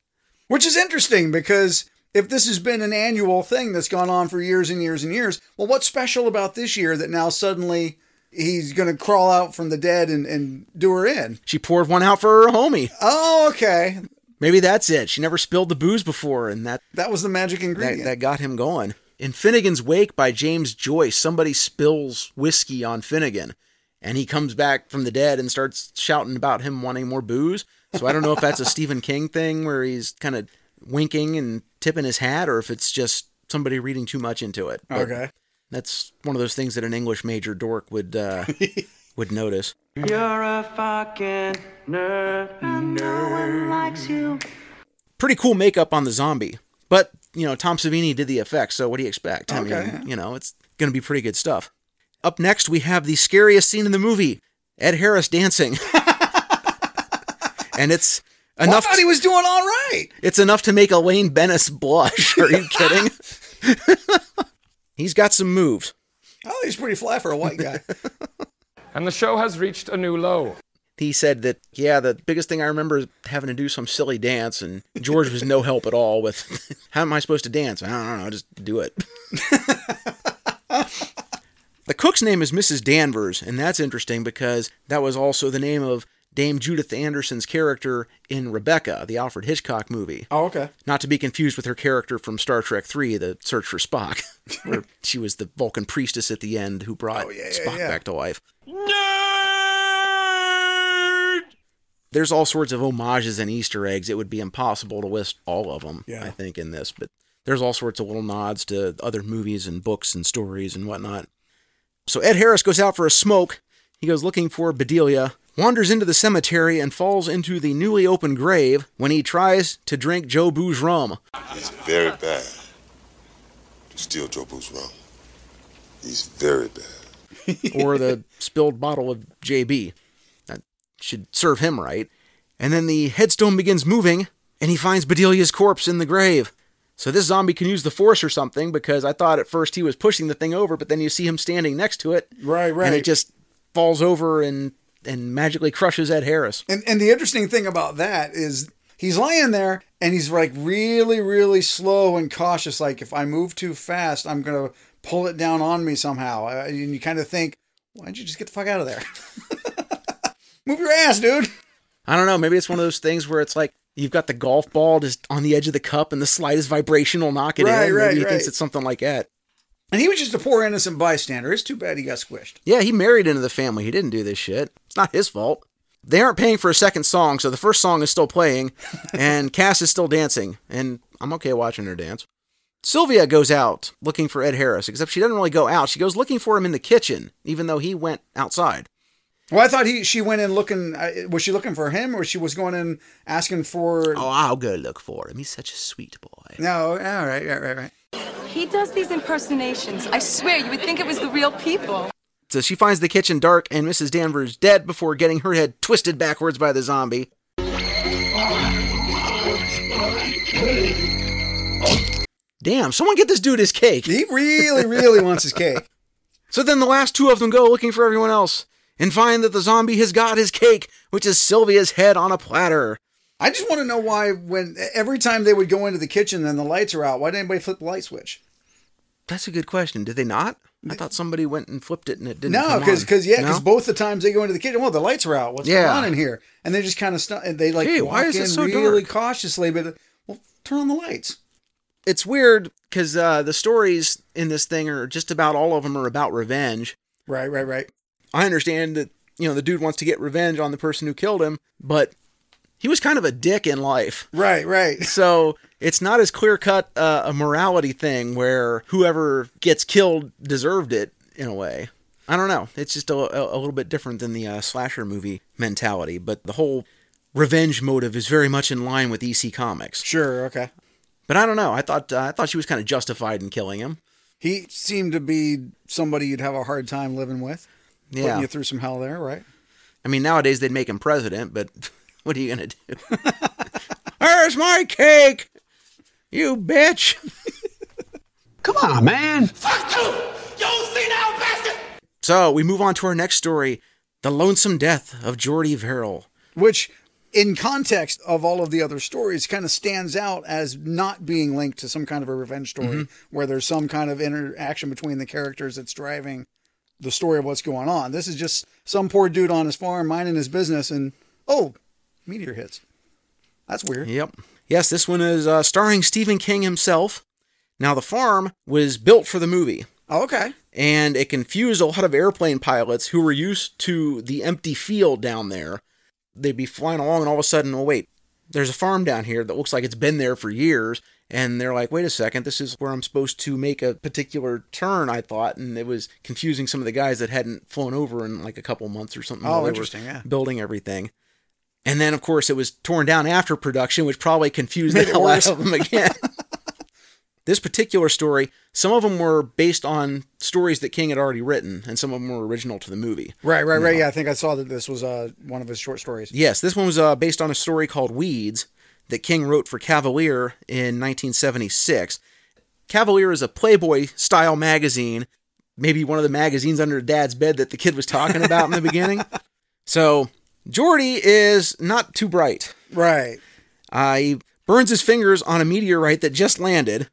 Speaker 3: Which is interesting because if this has been an annual thing that's gone on for years and years and years, well, what's special about this year that now suddenly he's going to crawl out from the dead and, and do her in?
Speaker 1: She poured one out for her homie.
Speaker 3: Oh, okay.
Speaker 1: Maybe that's it. She never spilled the booze before, and that
Speaker 3: That was the magic
Speaker 1: that,
Speaker 3: ingredient.
Speaker 1: that got him going. In Finnegan's Wake by James Joyce, somebody spills whiskey on Finnegan, and he comes back from the dead and starts shouting about him wanting more booze. So I don't know if that's a Stephen King thing where he's kind of winking and tipping his hat, or if it's just somebody reading too much into it. But
Speaker 3: okay.
Speaker 1: that's one of those things that an English major dork would uh, would notice.
Speaker 5: You're a fucking nerd. And no one likes you.
Speaker 1: Pretty cool makeup on the zombie. But, you know, Tom Savini did the effects, so what do you expect? I
Speaker 3: Okay.
Speaker 1: mean, you know, it's going to be pretty good stuff. Up next, we have the scariest scene in the movie Ed Harris dancing. and it's
Speaker 3: Well, I
Speaker 1: enough.
Speaker 3: thought he was doing all right.
Speaker 1: it's enough to make Elaine Benes blush. Are you kidding? He's got some moves.
Speaker 3: Oh, he's pretty fly for a white guy.
Speaker 11: And the show has reached a new low.
Speaker 1: He said that, yeah, the biggest thing I remember is having to do some silly dance, and George was no help at all with how am I supposed to dance? I don't know, just do it. The cook's name is Mrs. Danvers, and that's interesting because that was also the name of Dame Judith Anderson's character in Rebecca, the Alfred Hitchcock movie.
Speaker 3: oh, okay.
Speaker 1: Not to be confused with her character from Star Trek III, The Search for Spock, where she was the Vulcan priestess at the end who brought
Speaker 3: Oh, yeah, yeah,
Speaker 1: Spock
Speaker 3: yeah.
Speaker 1: back to life. Nerd! There's all sorts of homages and Easter eggs. It would be impossible to list all of them,
Speaker 3: Yeah.
Speaker 1: I think, in this, but there's all sorts of little nods to other movies and books and stories and whatnot. So Ed Harris goes out for a smoke. He goes looking for Bedelia, wanders into the cemetery, and falls into the newly opened grave when he tries to drink Joe Boo's rum.
Speaker 8: It's very bad to steal Joe Boo's rum. He's very bad.
Speaker 1: or the spilled bottle of JB. That should serve him right. And then the headstone begins moving, and he finds Bedelia's corpse in the grave. So this zombie can use the force or something because I thought at first he was pushing the thing over, but then you see him standing next to it.
Speaker 3: Right, right.
Speaker 1: And it just falls over and and magically crushes Ed Harris.
Speaker 3: And and the interesting thing about that is he's lying there and he's like really, really slow and cautious. Like if I move too fast, I'm gonna pull it down on me somehow. Uh, And you kind of think, why don't you just get the fuck out of there? move your ass, dude.
Speaker 1: I don't know, maybe it's one of those things where it's like you've got the golf ball just on the edge of the cup and the slightest vibration will knock it
Speaker 3: Right,
Speaker 1: in.
Speaker 3: right,
Speaker 1: maybe he thinks it's something like that.
Speaker 3: And he was just a poor innocent bystander. It's too bad he got squished.
Speaker 1: Yeah, he married into the family. He didn't do this shit. It's not his fault. They aren't paying for a second song, so the first song is still playing, and Cass is still dancing, and I'm okay watching her dance. Sylvia goes out looking for Ed Harris, except she doesn't really go out. She goes looking for him in the kitchen, even though he went outside.
Speaker 3: Well, I thought he she went in looking. Uh, was she looking for him, or she was going in asking for?
Speaker 1: Oh, I'll go look for him. He's such a sweet boy.
Speaker 3: No, all right, right, right, right.
Speaker 12: He does these impersonations. I swear, you would think it was the real people.
Speaker 1: So she finds the kitchen dark and Mrs. Danvers dead before getting her head twisted backwards by the zombie. Damn, someone get this dude his cake.
Speaker 3: He really, really wants his cake.
Speaker 1: So then the last two of them go looking for everyone else and find that the zombie has got his cake, which is Sylvia's head on a platter.
Speaker 3: I just want to know why, when every time they would go into the kitchen and the lights are out, why didn't anybody flip the light switch?
Speaker 1: That's a good question. Did they not? I thought somebody went and flipped it and it didn't.
Speaker 3: No,
Speaker 1: because
Speaker 3: because yeah, because
Speaker 1: no?
Speaker 3: both the times they go into the kitchen, well, the lights are out. What's
Speaker 1: Yeah.
Speaker 3: going on in here? And they just kind of stu- and they like
Speaker 1: Hey,
Speaker 3: walk
Speaker 1: why is it
Speaker 3: in
Speaker 1: so
Speaker 3: really
Speaker 1: dark?
Speaker 3: cautiously, but well, turn on the lights.
Speaker 1: it's weird because uh, the stories in this thing are just about all of them are about revenge.
Speaker 3: Right, right, right.
Speaker 1: I understand that you know the dude wants to get revenge on the person who killed him, but he was kind of a dick in life.
Speaker 3: Right, right.
Speaker 1: So it's not as clear cut uh, a morality thing where whoever gets killed deserved it in a way. I don't know. It's just a, a, little bit different than the uh, slasher movie mentality, but the whole revenge motive is very much in line with EC Comics.
Speaker 3: Sure, okay.
Speaker 1: But I don't know. I thought uh, I thought she was kind of justified in killing him.
Speaker 3: He seemed to be somebody you'd have a hard time living with. Putting
Speaker 1: Yeah.
Speaker 3: you through some hell there, right?
Speaker 1: I mean, nowadays they'd make him president, but what are you gonna do? There's my cake, you bitch.
Speaker 13: Come on, man. Fuck you, you senile bastard!
Speaker 1: So we move on to our next story: the lonesome death of Jordy Verrill.
Speaker 3: Which, in context of all of the other stories, kind of stands out as not being linked to some kind of a revenge story
Speaker 1: Mhm.
Speaker 3: where there's some kind of interaction between the characters that's driving the story of what's going on. This is just some poor dude on his farm minding his business, and oh, meteor hits. That's weird.
Speaker 1: Yep. Yes, this one is uh, starring Stephen King himself. Now, the farm was built for the movie.
Speaker 3: Oh, okay.
Speaker 1: And it confused a lot of airplane pilots who were used to the empty field down there. They'd be flying along, and all of a sudden, oh, wait, there's a farm down here that looks like it's been there for years. And they're like, wait a second, this is where I'm supposed to make a particular turn, I thought. And it was confusing some of the guys that hadn't flown over in like a couple months or something.
Speaker 3: Oh,
Speaker 1: while they were
Speaker 3: interesting, yeah.
Speaker 1: Building everything. And then, of course, it was torn down after production, which probably confused
Speaker 3: Made
Speaker 1: the hell out of them again. this particular story, some of them were based on stories that King had already written, and some of them were original to the movie.
Speaker 3: Right, right, right. Yeah, I think I saw that this was uh, one of his short stories.
Speaker 1: Yes, this one was uh, based on a story called Weeds that King wrote for Cavalier in 1976. Cavalier is a Playboy style magazine, maybe one of the magazines under dad's bed that the kid was talking about in the beginning. So, Jordy is not too bright.
Speaker 3: Right.
Speaker 1: Uh, he burns his fingers on a meteorite that just landed.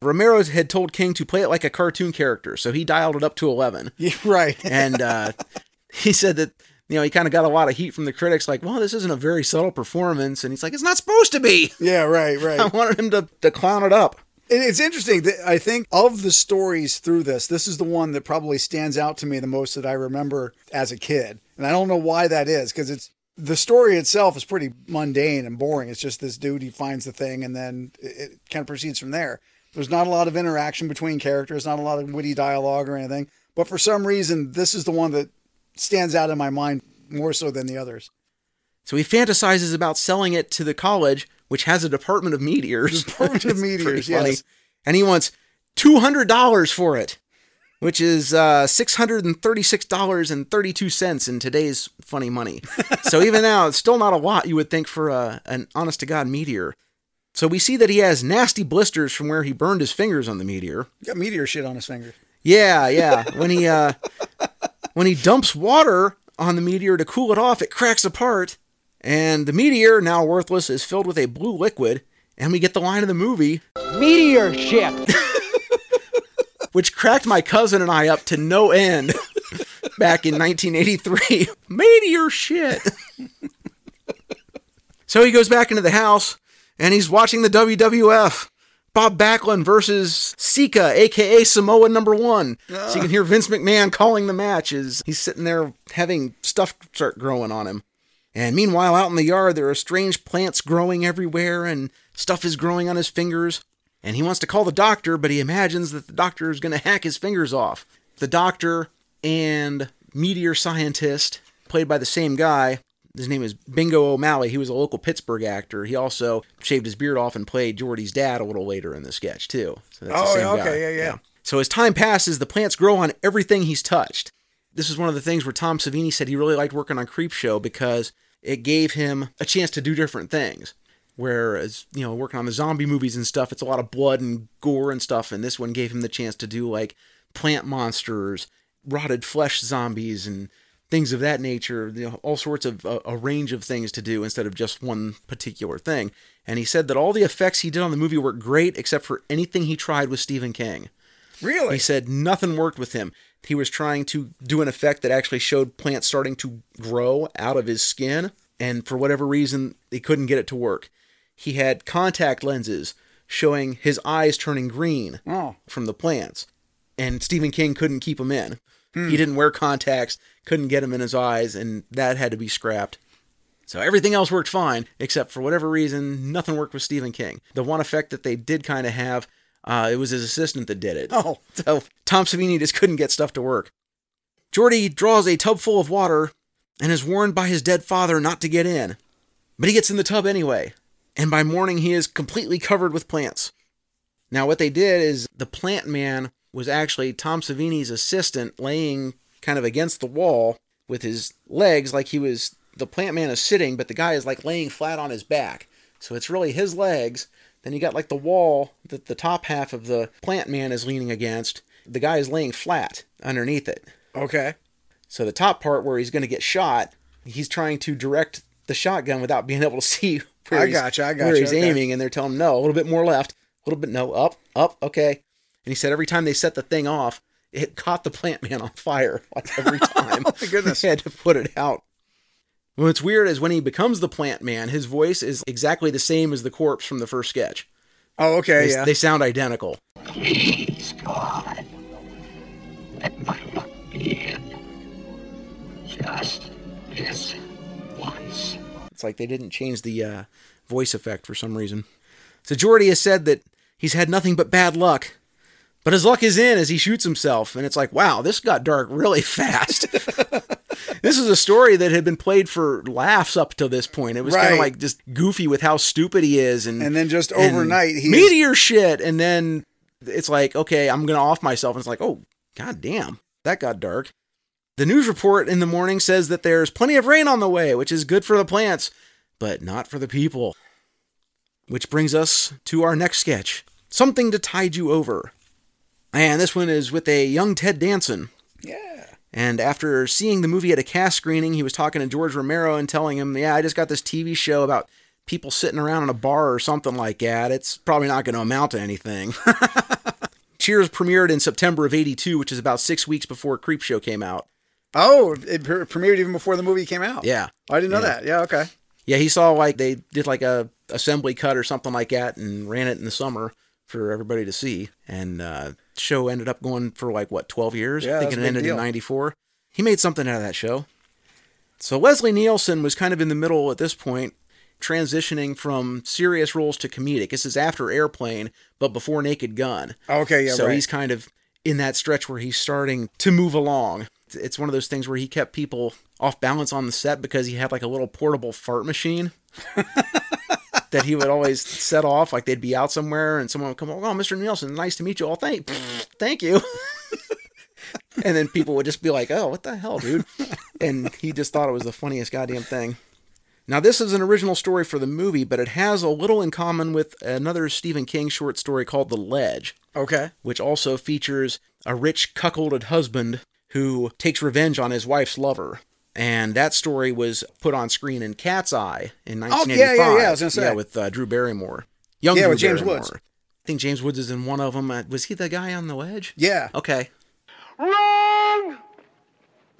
Speaker 1: Romero had told King to play it like a cartoon character, so he dialed it up to 11.
Speaker 3: Yeah, right.
Speaker 1: and uh, he said that you know he kind of got a lot of heat from the critics, like, "Well, this isn't a very subtle performance," and he's like, "It's not supposed to be."
Speaker 3: Yeah, right, right.
Speaker 1: I wanted him to, to clown it up.
Speaker 3: It's interesting. that I think of the stories through this, this is the one that probably stands out to me the most that I remember as a kid. And I don't know why that is because it's the story itself is pretty mundane and boring. It's just this dude, he finds the thing and then it, it kind of proceeds from there. There's not a lot of interaction between characters, not a lot of witty dialogue or anything. But for some reason, this is the one that stands out in my mind more so than the others.
Speaker 1: So he fantasizes about selling it to the college, which has a department of meteors.
Speaker 3: Department of Meteors, yes.
Speaker 1: And he wants two hundred dollars for it, which is uh, six hundred and thirty-six dollars and thirty-two cents in today's funny money. so even now, it's still not a lot you would think for a, an honest-to-god meteor. So we see that he has nasty blisters from where he burned his fingers on the meteor.
Speaker 3: Got meteor shit on his fingers.
Speaker 1: Yeah, yeah. When he uh when he dumps water on the meteor to cool it off, it cracks apart, and the meteor, now worthless, is filled with a blue liquid, and we get the line of the movie,
Speaker 13: Meteor ship.
Speaker 1: which cracked my cousin and I up to no end back in 1983. Meteor shit. so he goes back into the house and he's watching the WWF. Bob Backlund versus Sika, aka Samoa number one. So you can hear Vince McMahon calling the match as he's sitting there having stuff start growing on him. And meanwhile, out in the yard, there are strange plants growing everywhere and stuff is growing on his fingers. And he wants to call the doctor, but he imagines that the doctor is going to hack his fingers off. The doctor and meteor scientist played by the same guy. His name is Bingo O'Malley. He was a local Pittsburgh actor. He also shaved his beard off and played Jordy's dad a little later in the sketch too. So that's the
Speaker 3: Oh, okay,
Speaker 1: guy.
Speaker 3: yeah, yeah.
Speaker 1: So as time passes, the plants grow on everything he's touched. This is one of the things where Tom Savini said he really liked working on Creepshow because it gave him a chance to do different things. Whereas, you know, working on the zombie movies and stuff, it's a lot of blood and gore and stuff, and this one gave him the chance to do like plant monsters, rotted flesh zombies, and things of that nature. You know, all sorts of uh, a range of things to do instead of just one particular thing. And he said that all the effects he did on the movie were great except for anything he tried with Stephen King.
Speaker 3: Really?
Speaker 1: He said nothing worked with him. He was trying to do an effect that actually showed plants starting to grow out of his skin, and for whatever reason, he couldn't get it to work. He had contact lenses showing his eyes turning green
Speaker 3: Oh.
Speaker 1: from the plants, and Stephen King couldn't keep them in.
Speaker 3: Hmm.
Speaker 1: He didn't wear contacts, couldn't get them in his eyes, and that had to be scrapped. So everything else worked fine, except for whatever reason, nothing worked with Stephen King. The one effect that they did kind of have, uh, it was his assistant that did it.
Speaker 3: Oh.
Speaker 1: So Tom Savini just couldn't get stuff to work. Jordy draws a tub full of water and is warned by his dead father not to get in. But he gets in the tub anyway, and by morning he is completely covered with plants. Now, what they did is the plant man was actually Tom Savini's assistant laying kind of against the wall with his legs like he was the plant man is sitting, but the guy is like laying flat on his back. So it's really his legs. Then you got like the wall that the top half of the plant man is leaning against. The guy is laying flat underneath it.
Speaker 3: Okay.
Speaker 1: So the top part where he's going to get shot, he's trying to direct the shotgun without being able to see where
Speaker 3: I
Speaker 1: he's,
Speaker 3: gotcha, I
Speaker 1: where
Speaker 3: gotcha,
Speaker 1: he's
Speaker 3: okay.
Speaker 1: aiming, and they're telling him no, a little bit more left, a little bit no, up, up, okay. And he said every time they set the thing off, it caught the plant man on fire, like every time.
Speaker 3: Oh my goodness.
Speaker 1: they had to put it out. What's weird is when he becomes the plant man, his voice is exactly the same as the corpse from the first sketch.
Speaker 3: Oh, okay,
Speaker 1: They,
Speaker 3: yeah.
Speaker 1: they sound identical.
Speaker 13: Please, God. Let my luck be in. Just this once.
Speaker 1: It's like they didn't change the uh, voice effect for some reason. So Jordy has said that he's had nothing but bad luck, but his luck is in as he shoots himself, and it's like, wow, this got dark really fast. this is a story that had been played for laughs up to this point. It was kind of like just goofy with how stupid he is, and
Speaker 3: And then just overnight, he
Speaker 1: meteor shit, and then it's like, okay, I'm gonna off myself, and it's like, oh, god damn, that got dark. The news report in the morning says that there's plenty of rain on the way, which is good for the plants, but not for the people. Which brings us to our next sketch Something to Tide You Over. And this one is with a young Ted Danson.
Speaker 3: Yeah.
Speaker 1: And after seeing the movie at a cast screening, he was talking to George Romero and telling him, Yeah, I just got this TV show about people sitting around in a bar or something like that. It's probably not going to amount to anything. Cheers premiered in September of 82, which is about six weeks before Creepshow came out.
Speaker 3: Oh, it pre- premiered even before the movie came out.
Speaker 1: Yeah.
Speaker 3: I didn't know
Speaker 1: Yeah.
Speaker 3: that. Yeah, okay.
Speaker 1: Yeah, he saw like they did like a assembly cut or something like that and ran it in the summer for everybody to see. And uh show ended up going for like what, 12 years?
Speaker 3: Yeah,
Speaker 1: I think it ended
Speaker 3: deal.
Speaker 1: in 94. He made something out of that show. So Leslie Nielsen was kind of in the middle at this point, transitioning from serious roles to comedic. This is after Airplane, but before Naked Gun.
Speaker 3: Okay, yeah,
Speaker 1: So
Speaker 3: right.
Speaker 1: he's kind of in that stretch where he's starting to move along. It's one of those things where he kept people off balance on the set because he had like a little portable fart machine that he would always set off. Like they'd be out somewhere and someone would come, oh, Mr. Nielsen, nice to meet you. Oh, thank, thank you. and then people would just be like, oh, what the hell, dude? And he just thought it was the funniest goddamn thing. Now, this is an original story for the movie, but it has a little in common with another Stephen King short story called The Ledge.
Speaker 3: Okay.
Speaker 1: Which also features a rich cuckolded husband who takes revenge on his wife's lover. And that story was put on screen in Cat's Eye in 1985.
Speaker 3: Oh,
Speaker 1: 1985.
Speaker 3: yeah, yeah, yeah, I was gonna say.
Speaker 1: Yeah, with uh, Drew Barrymore. Young
Speaker 3: Yeah,
Speaker 1: Drew
Speaker 3: with James
Speaker 1: Barrymore.
Speaker 3: Woods.
Speaker 1: I think James Woods is in one of them. Uh, was he the guy on the ledge?
Speaker 3: Yeah.
Speaker 1: Okay.
Speaker 13: Wrong!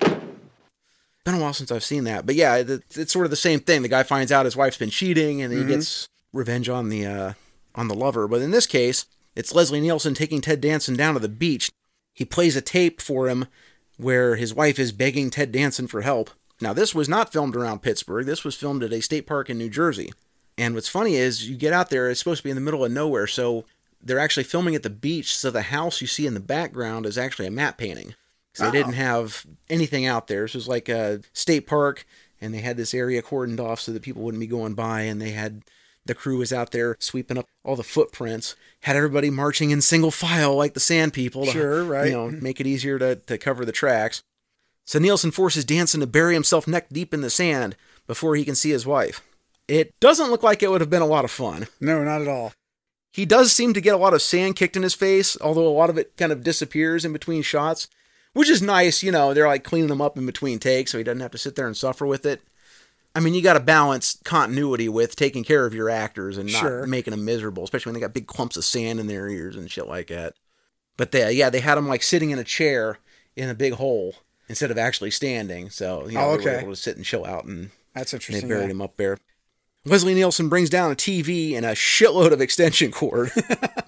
Speaker 1: Been a while since I've seen that, but yeah, it- it's sort of the same thing. The guy finds out his wife's been cheating, and he
Speaker 3: Mhm.
Speaker 1: gets revenge on the uh, on the lover. But in this case, it's Leslie Nielsen taking Ted Danson down to the beach. He plays a tape for him where his wife is begging Ted Danson for help. Now, this was not filmed around Pittsburgh. This was filmed at a state park in New Jersey. And what's funny is you get out there, it's supposed to be in the middle of nowhere, so they're actually filming at the beach, so the house you see in the background is actually a matte painting. 'Cause they didn't have anything out there. This was like a state park, and they had this area cordoned off so that people wouldn't be going by, and they had the crew was out there sweeping up all the footprints, had everybody marching in single file like the sand people. To,
Speaker 3: Sure, right.
Speaker 1: You know, mm-hmm. make it easier to, to cover the tracks. So Nielsen forces Danson to bury himself neck deep in the sand before he can see his wife. It doesn't look like it would have been a lot of fun.
Speaker 3: No, not at all.
Speaker 1: He does seem to get a lot of sand kicked in his face, although a lot of it kind of disappears in between shots, which is nice. You know, they're like cleaning him up in between takes so he doesn't have to sit there and suffer with it. I mean, you got to balance continuity with taking care of your actors and not
Speaker 3: Sure.
Speaker 1: making them miserable, especially when they got big clumps of sand in their ears and shit like that. But they, yeah, they had them like sitting in a chair in a big hole instead of actually standing. So, you know,
Speaker 3: Oh,
Speaker 1: they were able to sit and chill out and
Speaker 3: That's interesting.
Speaker 1: they buried
Speaker 3: yeah.
Speaker 1: him up there. Leslie Nielsen brings down a TV and a shitload of extension cord.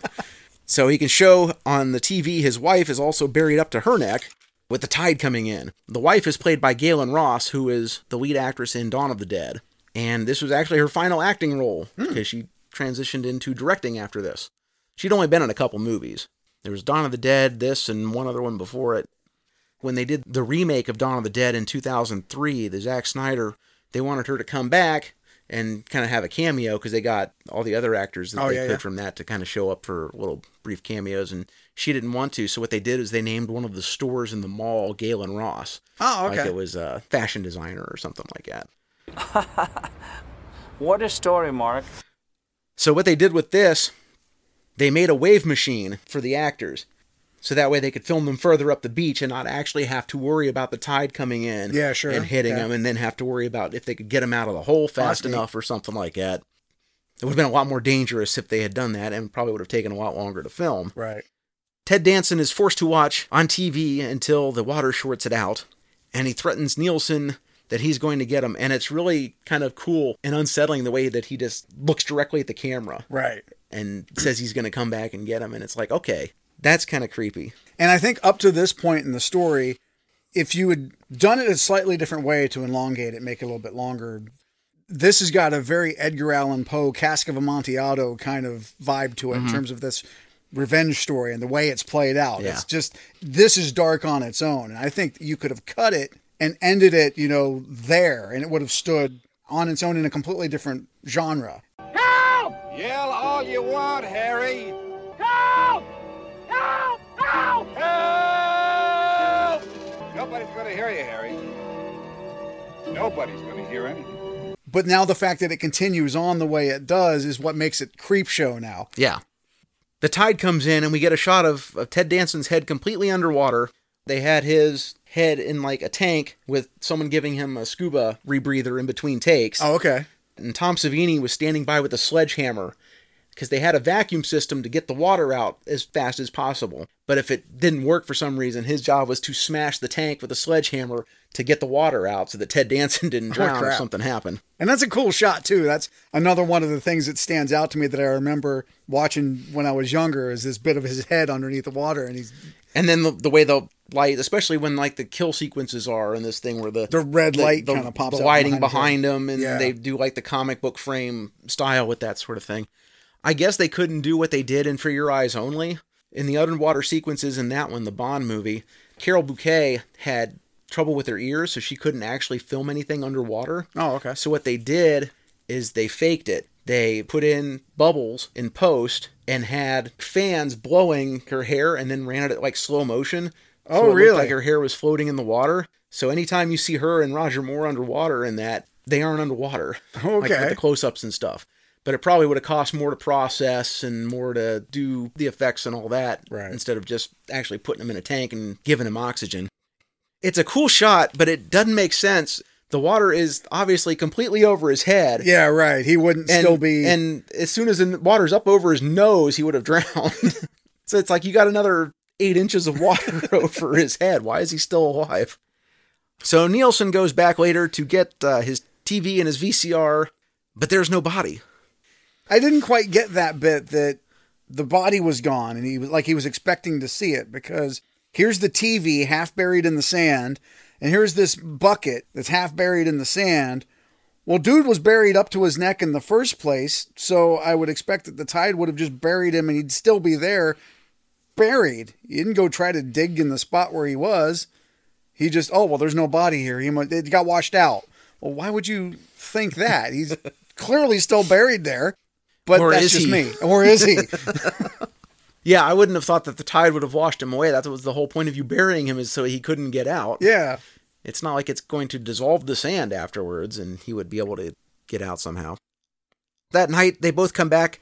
Speaker 1: so he can show on the TV his wife is also buried up to her neck with the tide coming in. The wife is played by Gaylen Ross, who is the lead actress in Dawn of the Dead. And this was actually her final acting role hmm. because she transitioned into directing after this. She'd only been in a couple movies. There was Dawn of the Dead, this, and one other one before it when they did the remake of Dawn of the Dead in 2003, the Zack Snyder, they wanted her to come back and kind of have a cameo because they got all the other actors that
Speaker 3: Oh,
Speaker 1: they
Speaker 3: yeah,
Speaker 1: could
Speaker 3: yeah.
Speaker 1: from that to kind of show up for little brief cameos, and she didn't want to. So what they did is they named one of the stores in the mall Gaylen Ross.
Speaker 3: Oh,
Speaker 1: Like
Speaker 3: okay.
Speaker 1: it was a fashion designer or something like that.
Speaker 4: What a story, Mark.
Speaker 1: So what they did with this, they made a wave machine for the actors. So that way they could film them further up the beach and not actually have to worry about the tide coming in
Speaker 3: Yeah, sure.
Speaker 1: and hitting
Speaker 3: Yeah.
Speaker 1: them and then have to worry about if they could get them out of the hole fast
Speaker 3: neat.
Speaker 1: enough or something like that. It would have been a lot more dangerous if they had done that and probably would have taken a lot longer to film.
Speaker 3: Right.
Speaker 1: Ted Danson is forced to watch on TV until the water shorts it out, and he threatens Nielsen that he's going to get him. And it's really kind of cool and unsettling the way that he just looks directly at the camera
Speaker 3: Right.
Speaker 1: and says he's going to come back and get him. And it's like, okay, that's kind of creepy.
Speaker 3: And I think up to this point in the story, if you had done it a slightly different way to elongate it, make it a little bit longer, this has got a very Edgar Allan Poe, Cask of Amontillado kind of vibe to it in
Speaker 1: Mhm.
Speaker 3: terms of this revenge story and the way it's played out.
Speaker 1: Yeah.
Speaker 3: It's just, this is dark on its own. And I think you could have cut it and ended it, you know, there, and it would have stood on its own in a completely different genre.
Speaker 13: Help! Yell all you want, Harry. Help! Help! Help! Help! Nobody's gonna hear you, Harry. Nobody's gonna hear anything.
Speaker 3: But now the fact that it continues on the way it does is what makes it creep show now.
Speaker 1: Yeah. The tide comes in, and we get a shot of, of Ted Danson's head completely underwater. They had his head in like a tank with someone giving him a scuba rebreather in between takes.
Speaker 3: Oh, okay.
Speaker 1: And Tom Savini was standing by with a sledgehammer because they had a vacuum system to get the water out as fast as possible. But if it didn't work for some reason, his job was to smash the tank with a sledgehammer to get the water out so that Ted Danson didn't
Speaker 3: Oh,
Speaker 1: drown if
Speaker 3: crap.
Speaker 1: something happened.
Speaker 3: And that's a cool shot too. That's another one of the things that stands out to me that I remember watching when I was younger is this bit of his head underneath the water and he's
Speaker 1: And then the, the way the light, especially when like the kill sequences are in this thing where the
Speaker 3: The red light
Speaker 1: the,
Speaker 3: kinda pops
Speaker 1: the
Speaker 3: out
Speaker 1: lighting
Speaker 3: behind
Speaker 1: behind
Speaker 3: him.
Speaker 1: them, and
Speaker 3: Yeah.
Speaker 1: they do like the comic book frame style with that sort of thing. I guess they couldn't do what they did in For Your Eyes Only in the underwater sequences in that one, the Bond movie. Carole Bouquet had trouble with her ears, so she couldn't actually film anything underwater.
Speaker 3: Oh, okay.
Speaker 1: So what they did is they faked it. They put in bubbles in post and had fans blowing her hair and then ran it at like slow motion.
Speaker 3: Oh,
Speaker 1: it
Speaker 3: really?
Speaker 1: Like her hair was floating in the water. So anytime you see her and Roger Moore underwater in that, they aren't underwater. Like
Speaker 3: Okay.
Speaker 1: with the close ups and stuff. But it probably would have cost more to process and more to do the effects and all that
Speaker 3: Right.
Speaker 1: instead of just actually putting them in a tank and giving them oxygen. It's a cool shot, but it doesn't make sense. The water is obviously completely over his head.
Speaker 3: Yeah, right. He wouldn't
Speaker 1: And,
Speaker 3: still be
Speaker 1: and as soon as the water's up over his nose, he would have drowned. so it's like you got another eight inches of water over his head. Why is he still alive? So Nielsen goes back later to get uh, his TV and his VCR, but there's no body.
Speaker 3: I didn't quite get that bit that the body was gone and he was like he was expecting to see it because here's the TV half buried in the sand and here's this bucket that's half buried in the sand. Well, dude was buried up to his neck in the first place, so I would expect that the tide would have just buried him and he'd still be there buried. He didn't go try to dig in the spot where he was. He just, oh well, there's no body here. He mu- it got washed out. Well, why would you think that? He's clearly still buried there. But
Speaker 1: Or
Speaker 3: that's just
Speaker 1: he?
Speaker 3: me. Or is he?
Speaker 1: Yeah, I wouldn't have thought that the tide would have washed him away. That was the whole point of you burying him is so he couldn't get out.
Speaker 3: yeah.
Speaker 1: It's not like it's going to dissolve the sand afterwards and he would be able to get out somehow. That night, they both come back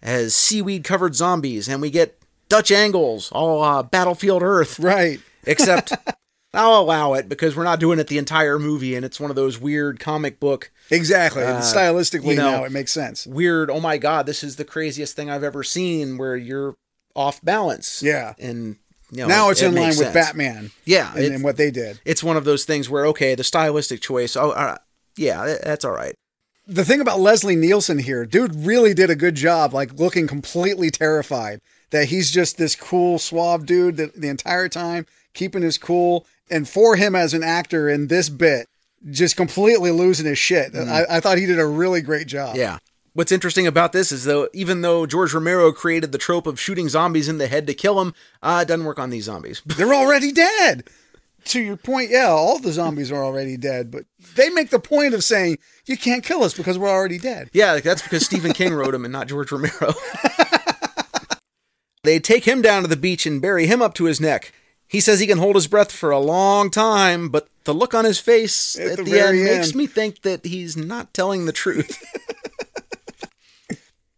Speaker 1: as seaweed covered zombies and we get Dutch angles, all uh, Battlefield Earth.
Speaker 3: Right.
Speaker 1: Except I'll allow it because we're not doing it the entire movie and it's one of those weird comic book.
Speaker 3: Exactly.
Speaker 1: Uh,
Speaker 3: Stylistically
Speaker 1: you know,
Speaker 3: now it makes sense.
Speaker 1: Weird, oh my god, this is the craziest thing I've ever seen where you're off balance.
Speaker 3: Yeah.
Speaker 1: And you know,
Speaker 3: now it's
Speaker 1: it
Speaker 3: in line
Speaker 1: makes
Speaker 3: with
Speaker 1: sense.
Speaker 3: Batman.
Speaker 1: Yeah,
Speaker 3: And, and what they did.
Speaker 1: it's one of those things where okay, the stylistic choice. Oh, uh, yeah, that's all right.
Speaker 3: the thing about Leslie Nielsen here, dude really did a good job, like looking completely terrified that he's just this cool, suave dude that the entire time, keeping his cool. And for him as an actor in this bit, just completely losing his shit. I, I thought he did a really great job.
Speaker 1: Yeah. What's interesting about this is though, even though George Romero created the trope of shooting zombies in the head to kill them, uh, it doesn't work on these zombies.
Speaker 3: They're already dead. To your point, yeah, all the zombies are already dead, but they make the point of saying, you can't kill us because we're already dead.
Speaker 1: yeah, that's because Stephen King wrote them and not George Romero. they take him down to the beach and bury him up to his neck. He says he can hold his breath for a long time, but the look on his face
Speaker 3: At
Speaker 1: at,
Speaker 3: the
Speaker 1: the, end,
Speaker 3: very
Speaker 1: makes me think that he's not telling the truth.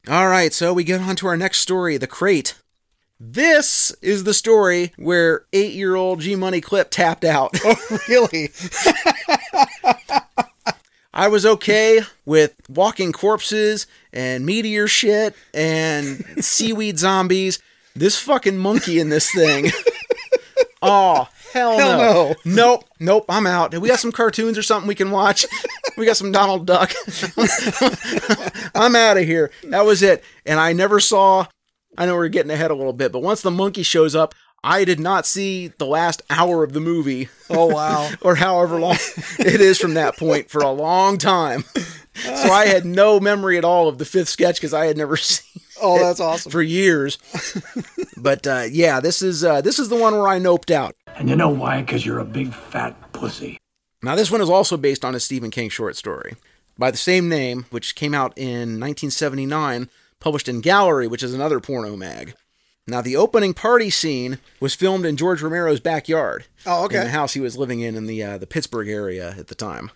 Speaker 1: All right, so we get on to our next story, The Crate. This is the story where eight year old G Money Clip tapped out.
Speaker 3: Oh, really?
Speaker 1: I was okay with walking corpses and meteor shit and seaweed zombies. This fucking monkey in this thing. oh, hell,
Speaker 3: Hell
Speaker 1: no. Nope, nope, I'm out. We got some cartoons or something we can watch. We got some Donald Duck. I'm out of here. That was it. And I never saw, I know we're getting ahead a little bit, but once the monkey shows up, I did not see the last hour of the movie.
Speaker 3: Oh, wow.
Speaker 1: or however long it is from that point for a long time. So I had no memory at all of the fifth sketch because I had never seen
Speaker 3: Oh,
Speaker 1: it
Speaker 3: that's awesome.
Speaker 1: for years. but uh, yeah, this is uh, this is the one where I noped out.
Speaker 5: And you know why? Because you're a big fat pussy.
Speaker 1: Now this one is also based on a Stephen King short story by the same name, which came out in 1979, published in Gallery, which is another porno mag. Now the opening party scene was filmed in George Romero's backyard.
Speaker 3: Oh, okay.
Speaker 1: In the house he was living in in the uh, the Pittsburgh area at the time.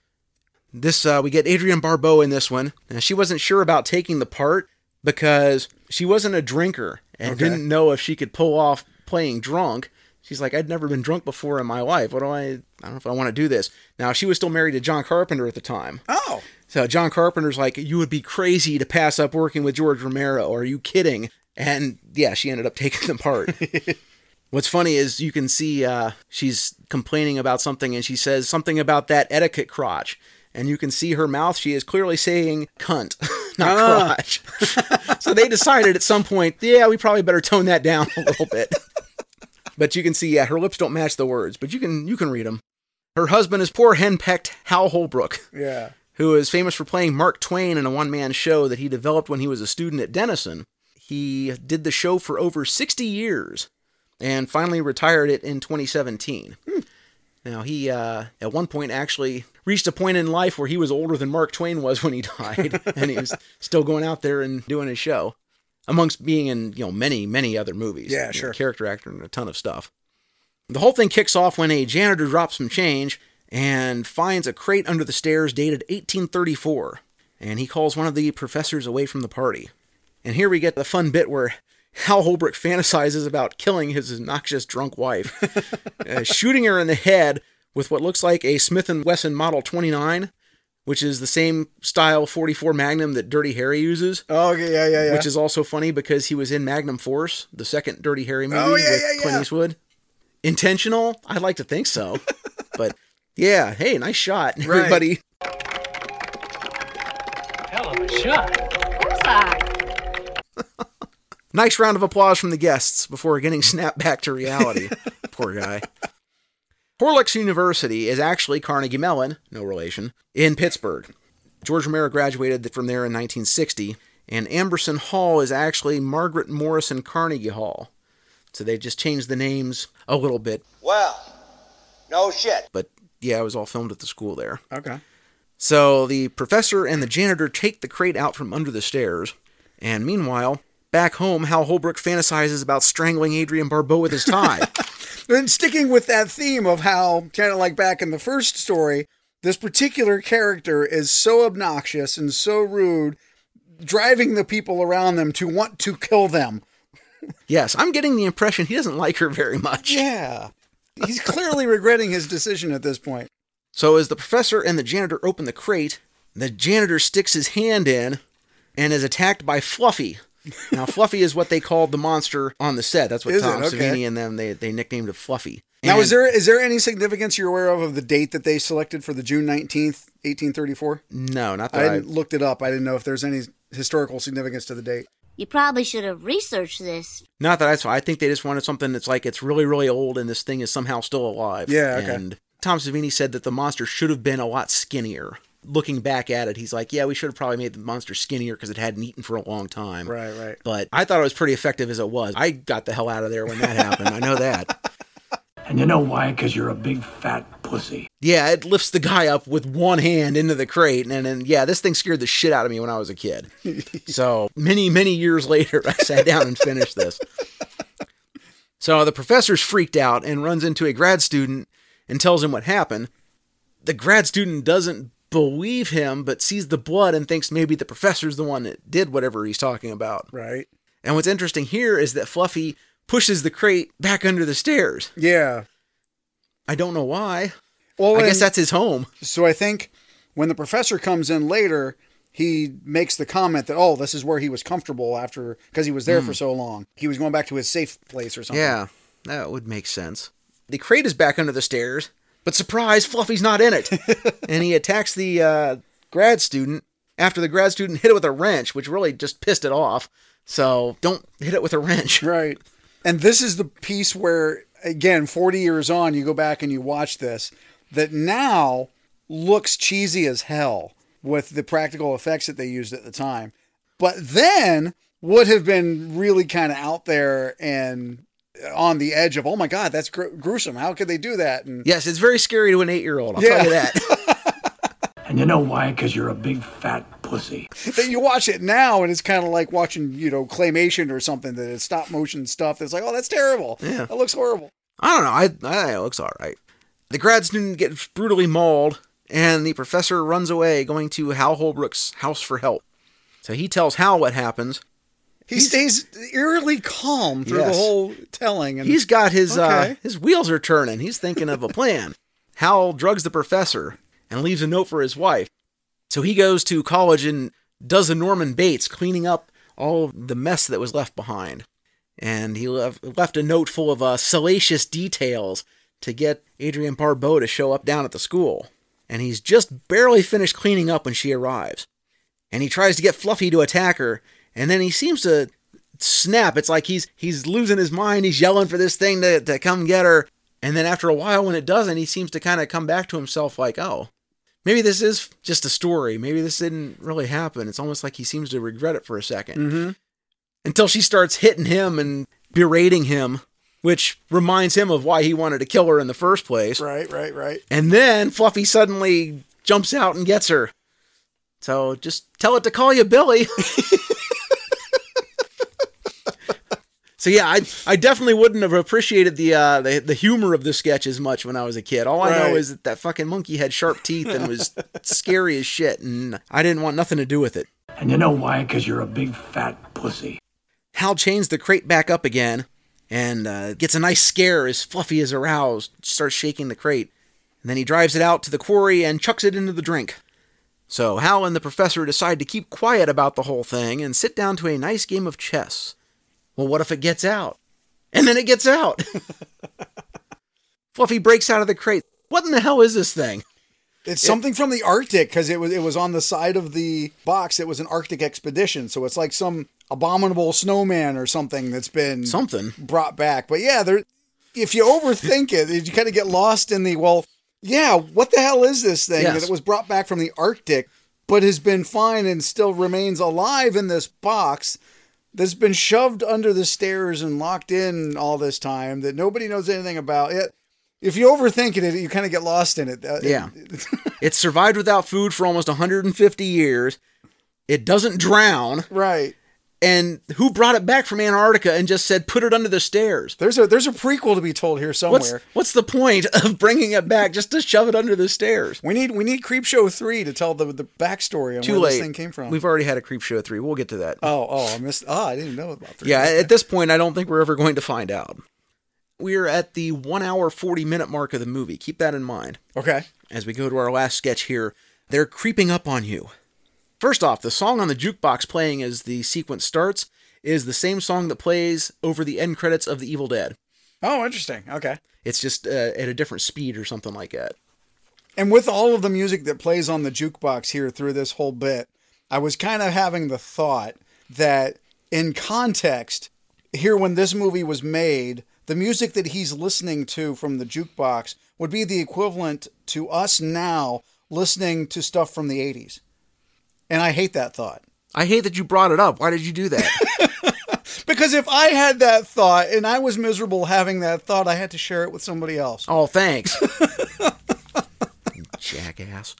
Speaker 1: This uh, we get Adrienne Barbeau in this one. Now she wasn't sure about taking the part because she wasn't a drinker and
Speaker 3: Okay.
Speaker 1: didn't know if she could pull off playing drunk. She's like, I'd never been drunk before in my life. What do I? I don't know if I want to do this. Now she was still married to John Carpenter at the time.
Speaker 3: Oh.
Speaker 1: So John Carpenter's like, you would be crazy to pass up working with George Romero. Are you kidding? And yeah, she ended up taking the part. What's funny is you can see uh, she's complaining about something and she says something about that etiquette crotch. And you can see her mouth, she is clearly saying cunt, not
Speaker 3: Ah.
Speaker 1: crotch. so they decided at some point, yeah, we probably better tone that down a little bit. But you can see, yeah, her lips don't match the words, but you can you can read them. Her husband is poor henpecked Hal Holbrook
Speaker 3: Yeah.
Speaker 1: who is famous for playing Mark Twain in a one man show that he developed when he was a student at Denison. He did the show for over 60 years and finally retired it in 2017. Now, he uh, at one point actually reached a point in life where he was older than Mark Twain was when he died, and he was still going out there and doing his show, amongst being in you know many many other movies.
Speaker 3: Yeah, sure.
Speaker 1: character actor and a ton of stuff. The whole thing kicks off when a janitor drops some change and finds a crate under the stairs dated 1834, and he calls one of the professors away from the party. And here we get the fun bit where Hal Holbrook fantasizes about killing his obnoxious drunk wife, uh, shooting her in the head with what looks like a Smith & Wesson Model 29, which is the same style 44 Magnum that Dirty Harry uses.
Speaker 3: Oh, okay, yeah, yeah, yeah.
Speaker 1: Which is also funny because he was in Magnum Force, the second Dirty Harry oh, movie
Speaker 3: Oh, yeah,
Speaker 1: with
Speaker 3: yeah,
Speaker 1: Clint. Eastwood. Intentional? I'd like to think so. but yeah, hey, nice shot,
Speaker 3: Right.
Speaker 1: everybody.
Speaker 7: Hell of a shot.
Speaker 1: Nice round of applause from the guests before getting snapped back to reality. Poor guy. Horlicks University is actually Carnegie Mellon, no relation, in Pittsburgh. George Romero graduated from there in 1960, and Amberson Hall is actually Margaret Morrison Carnegie Hall. So they just changed the names a little bit.
Speaker 9: Well, No shit.
Speaker 1: But yeah, it was all filmed at the school there.
Speaker 3: Okay.
Speaker 1: So the professor and the janitor take the crate out from under the stairs, and meanwhile, back home, Hal Holbrook fantasizes about strangling Adrienne Barbeau with his tie.
Speaker 3: And sticking with that theme of how, kind of like back in the first story, this particular character is so obnoxious and so rude, driving the people around them to want to kill them.
Speaker 1: yes, I'm getting the impression he doesn't like her very much.
Speaker 3: Yeah. He's clearly regretting his decision at this point.
Speaker 1: So as the professor and the janitor open the crate, the janitor sticks his hand in and is attacked by Fluffy. Now, Fluffy is what they called the monster on the set. That's what
Speaker 3: Is?
Speaker 1: Tom
Speaker 3: Okay.
Speaker 1: Savini and them they they nicknamed it Fluffy.
Speaker 3: Now, is there is there any significance you're aware of of the date that they selected for the June 19th, 1834?
Speaker 1: no, not that I,
Speaker 3: hadn't looked it up. I didn't know if there's any historical significance to the date.
Speaker 14: You probably should have researched this.
Speaker 1: not that I saw. I think they just wanted something that's like it's really really old and this thing is somehow still alive.
Speaker 3: Yeah, okay.
Speaker 1: And Tom Savini said that the monster should have been a lot skinnier. Looking back at it, he's like, yeah, we should have probably made the monster skinnier because it hadn't eaten for a long time.
Speaker 3: Right, right.
Speaker 1: But I thought it was pretty effective as it was. I got the hell out of there when that happened. I know that.
Speaker 5: And you know why? Because you're a big fat pussy.
Speaker 1: Yeah, it lifts the guy up with one hand into the crate, and then yeah, this thing scared the shit out of me when I was a kid. so many, many years later, I sat down and finished this. So the professor's freaked out and runs into a grad student and tells him what happened. The grad student doesn't believe him, but sees the blood and thinks maybe the professor's the one that did whatever he's talking about.
Speaker 3: Right.
Speaker 1: And what's interesting here is that Fluffy pushes the crate back under the stairs.
Speaker 3: Yeah.
Speaker 1: I don't know why.
Speaker 3: Well,
Speaker 1: I guess that's his home.
Speaker 3: So I think when the professor comes in later, he makes the comment that oh, this is where he was comfortable after because he was there for hmm. so long. He was going back to his safe place or something.
Speaker 1: Yeah, that would make sense. The crate is back under the stairs, but surprise, Fluffy's not in it. and he attacks the uh, grad student after the grad student hit it with a wrench, which really just pissed it off. So don't hit it with a wrench.
Speaker 3: Right. And this is the piece where, again, 40 years on, you go back and you watch this, that now looks cheesy as hell with the practical effects that they used at the time. But then would have been really kind of out there and on the edge of, oh my God, that's gr- gruesome. How could they do that? And
Speaker 1: Yes, it's very scary to an eight year old. I'll
Speaker 3: Yeah.
Speaker 1: tell you that.
Speaker 5: And you know why? Because you're a big fat pussy.
Speaker 3: then you watch it now and it's kind of like watching, you know, claymation or something that is stop motion stuff. That's like, oh, that's terrible.
Speaker 1: Yeah.
Speaker 3: That looks horrible.
Speaker 1: I don't know. I, I it looks all right. The grad student gets brutally mauled, and the professor runs away, going to Hal Holbrook's house for help. So he tells Hal what happens.
Speaker 3: He stays eerily calm through
Speaker 1: Yes.
Speaker 3: the whole telling. And
Speaker 1: He's got his uh, his wheels are turning. He's thinking of a plan. Hal drugs the professor and leaves a note for his wife. So he goes to college and does a Norman Bates, cleaning up all the mess that was left behind. And he left, left a note full of uh, salacious details to get Adrienne Barbeau to show up down at the school. And he's just barely finished cleaning up when she arrives. And he tries to get Fluffy to attack her, and then he seems to snap. It's like he's he's losing his mind. He's yelling for this thing to, to come get her. And then after a while, when it doesn't, he seems to kind of come back to himself like, oh, maybe this is just a story. Maybe this didn't really happen. It's almost like he seems to regret it for a 2nd
Speaker 3: Mhm.
Speaker 1: Until she starts hitting him and berating him, which reminds him of why he wanted to kill her in the first place.
Speaker 3: Right, right, right.
Speaker 1: And then Fluffy suddenly jumps out and gets her. So just tell it to call you Billy. so yeah, I I definitely wouldn't have appreciated the uh the, the humor of the sketch as much when I was a kid. All I know is that that fucking monkey had sharp teeth and was scary as shit, and I didn't want nothing to do with it.
Speaker 5: And you know why? Because you're a big fat pussy.
Speaker 1: Hal chains the crate back up again and uh, gets a nice scare as Fluffy is aroused, starts shaking the crate. And then he drives it out to the quarry and chucks it into the drink. So Hal and the professor decide to keep quiet about the whole thing and sit down to a nice game of chess. Well, what if it gets out? And then it gets out. Fluffy breaks out of the crate. What in the hell is this thing?
Speaker 3: It's something from the Arctic because it was it was on the side of the box. It was an Arctic expedition, so it's like some abominable snowman or something that's been
Speaker 1: Something.
Speaker 3: brought back. But yeah, there. If you overthink it, you kind of get lost in the well. Yeah, what the hell is this thing
Speaker 1: Yes.
Speaker 3: that it was brought back from the Arctic, but has been fine and still remains alive in this box that's been shoved under the stairs and locked in all this time that nobody knows anything about it. If you overthink it, you kind of get lost in it. Uh,
Speaker 1: Yeah. It's survived without food for almost 150 years. It doesn't drown.
Speaker 3: Right.
Speaker 1: And who brought it back from Antarctica and just said put it under the stairs?
Speaker 3: There's a there's a prequel to be told here somewhere.
Speaker 1: What's what's the point of bringing it back just to shove it under the stairs?
Speaker 3: We need we need Creepshow three to tell the the backstory on
Speaker 1: Too
Speaker 3: where
Speaker 1: late.
Speaker 3: this thing came from.
Speaker 1: We've already had a Creepshow 3. We'll get to that.
Speaker 3: oh oh I missed. Oh, I didn't know about three.
Speaker 1: Yeah, at this point, I don't think we're ever going to find out. We're at the one hour, 40 minute mark of the movie. Keep that in mind.
Speaker 3: Okay.
Speaker 1: As we go to our last sketch here, they're creeping up on you. First off, the song on the jukebox playing as the sequence starts is the same song that plays over the end credits of The Evil Dead.
Speaker 3: Oh, interesting. Okay.
Speaker 1: It's just uh, at a different speed or something like that.
Speaker 3: And with all of the music that plays on the jukebox here through this whole bit, I was kind of having the thought that in context, here when this movie was made, the music that he's listening to from the jukebox would be the equivalent to us now listening to stuff from the 80s. And I hate that thought.
Speaker 1: I hate that you brought it up. Why did you do that?
Speaker 3: Because if I had that thought and I was miserable having that thought, I had to share it with somebody else.
Speaker 1: oh, thanks. Jackass.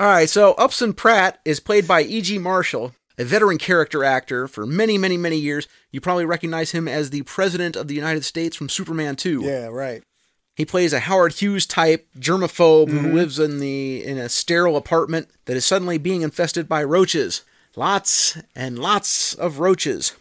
Speaker 1: All right, so Upson Pratt is played by E.G. Marshall, a veteran character actor for many, many, many years. You probably recognize him as the President of the United States from Superman 2.
Speaker 3: Yeah, right.
Speaker 1: He plays a Howard Hughes type germaphobe
Speaker 3: Mm-hmm.
Speaker 1: who lives in the in a sterile apartment that is suddenly being infested by roaches. Lots and lots of roaches.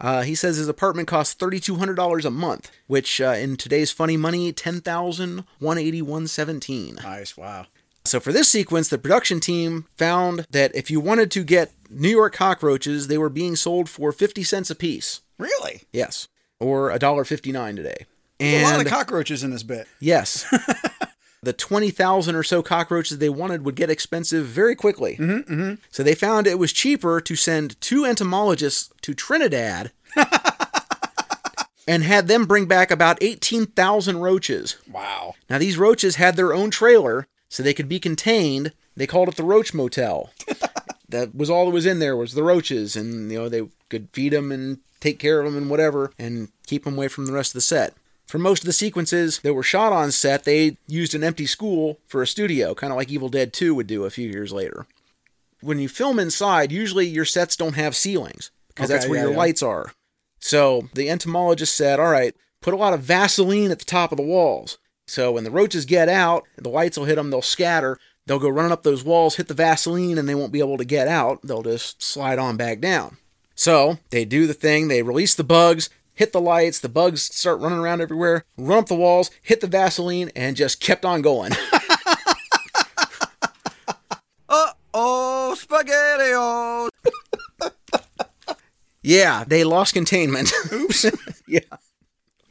Speaker 1: Uh, he says his apartment costs thirty two hundred dollars a month, which uh, in today's funny money ten thousand one eighty one seventeen.
Speaker 3: Nice. Wow.
Speaker 1: So for this sequence, the production team found that if you wanted to get New York cockroaches, they were being sold for fifty cents a piece.
Speaker 3: Really?
Speaker 1: Yes, or $1.59 today.
Speaker 3: There's a lot of cockroaches in this bit.
Speaker 1: Yes. the 20,000 or so cockroaches they wanted would get expensive very quickly.
Speaker 3: Mm-hmm, mm-hmm.
Speaker 1: So they found it was cheaper to send two entomologists to Trinidad and had them bring back about 18,000 roaches.
Speaker 3: Wow.
Speaker 1: Now, these roaches had their own trailer so they could be contained. They called it the Roach Motel. that was all that was in there was the roaches, and you know they could feed them and take care of them and whatever, and keep them away from the rest of the set. For most of the sequences that were shot on set, they used an empty school for a studio, kind of like Evil Dead 2 would do a few years later. When you film inside, usually your sets don't have ceilings because that's where
Speaker 3: yeah,
Speaker 1: your
Speaker 3: yeah.
Speaker 1: lights are. So the entomologist said, All right, put a lot of Vaseline at the top of the walls. So when the roaches get out, the lights will hit them, they'll scatter, they'll go running up those walls, hit the Vaseline, and they won't be able to get out. They'll just slide on back down. So they do the thing, they release the bugs, hit the lights, the bugs start running around everywhere, run up the walls, hit the Vaseline, and just kept on going.
Speaker 15: Uh-oh, SpaghettiOs!
Speaker 1: Yeah, they lost containment. Oops. yeah.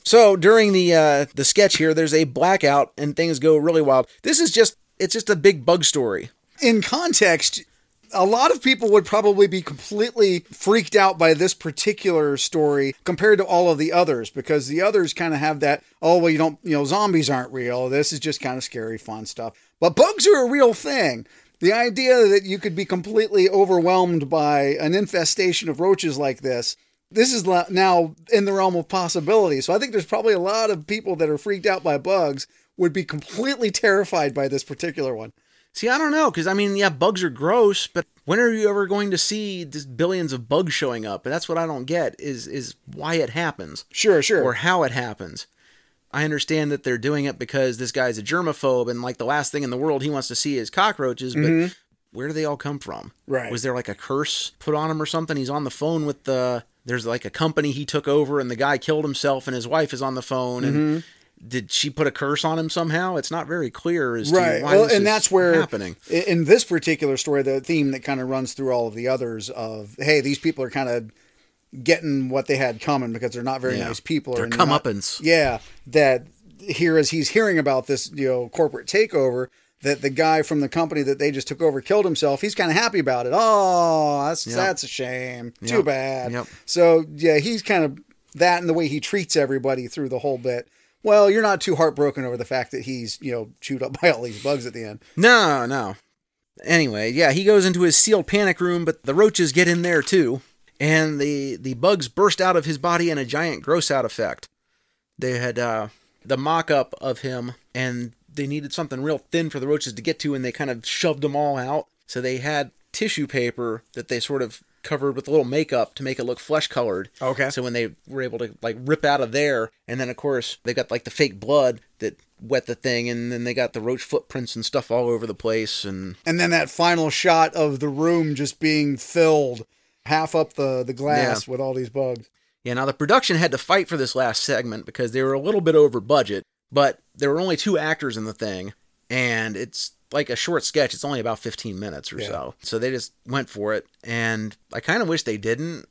Speaker 1: So during the uh, the sketch here, there's a blackout and things go really wild. This is just it's just a big bug story.
Speaker 3: In context, a lot of people would probably be completely freaked out by this particular story compared to all of the others because the others kind of have that, oh, well, you don't, you know, zombies aren't real. This is just kind of scary, fun stuff. But bugs are a real thing. The idea that you could be completely overwhelmed by an infestation of roaches like this, this is now in the realm of possibility. So I think there's probably a lot of people that are freaked out by bugs would be completely terrified by this particular one.
Speaker 1: See, I don't know because I mean, yeah, bugs are gross, but when are you ever going to see just billions of bugs showing up? And that's what I don't get is is why it happens.
Speaker 3: Sure, sure.
Speaker 1: Or how it happens. I understand that they're doing it because this guy's a germaphobe and like the last thing in the world he wants to see is cockroaches, but
Speaker 3: Mhm.
Speaker 1: where do they all come from?
Speaker 3: Right.
Speaker 1: Was there like a curse put on him or something? He's on the phone with the there's like a company he took over and the guy killed himself and his wife is on the phone and
Speaker 3: Mhm.
Speaker 1: Did she put a curse on him somehow? It's not very clear as
Speaker 3: right
Speaker 1: to why
Speaker 3: well and that's where
Speaker 1: happening.
Speaker 3: in this particular story the theme that kind of runs through all of the others of hey these people are kind of getting what they had coming because they're not very
Speaker 1: Yeah.
Speaker 3: nice people
Speaker 1: They're
Speaker 3: and not-
Speaker 1: comeuppance.
Speaker 3: yeah that here as he's hearing about this you know corporate takeover that the guy from the company that they just took over killed himself he's kind of happy about it oh that's
Speaker 1: Yep.
Speaker 3: that's a shame too bad
Speaker 1: Yep.
Speaker 3: so yeah he's kind of that and the way he treats everybody through the whole bit well you're not too heartbroken over the fact that he's you know chewed up by all these bugs at the end
Speaker 1: No, no. Anyway, yeah, he goes into his sealed panic room, but the roaches get in there too, and the the bugs burst out of his body in a giant gross out effect. They had uh, the mock up of him, and they needed something real thin for the roaches to get to, and they kind of shoved them all out. So they had tissue paper that they sort of covered with a little makeup to make it look flesh colored.
Speaker 3: Okay.
Speaker 1: So when they were able to like rip out of there, and then of course they got like the fake blood that wet the thing, and then they got the roach footprints and stuff all over the place, and
Speaker 3: And then that final shot of the room just being filled half up the, the glass with all these bugs.
Speaker 1: Yeah, now the production had to fight for this last segment because they were a little bit over budget, but there were only two actors in the thing, and it's like a short sketch. It's only about 15 minutes or
Speaker 3: Yeah.
Speaker 1: so. So they just went for it, and I kind of wish they didn't.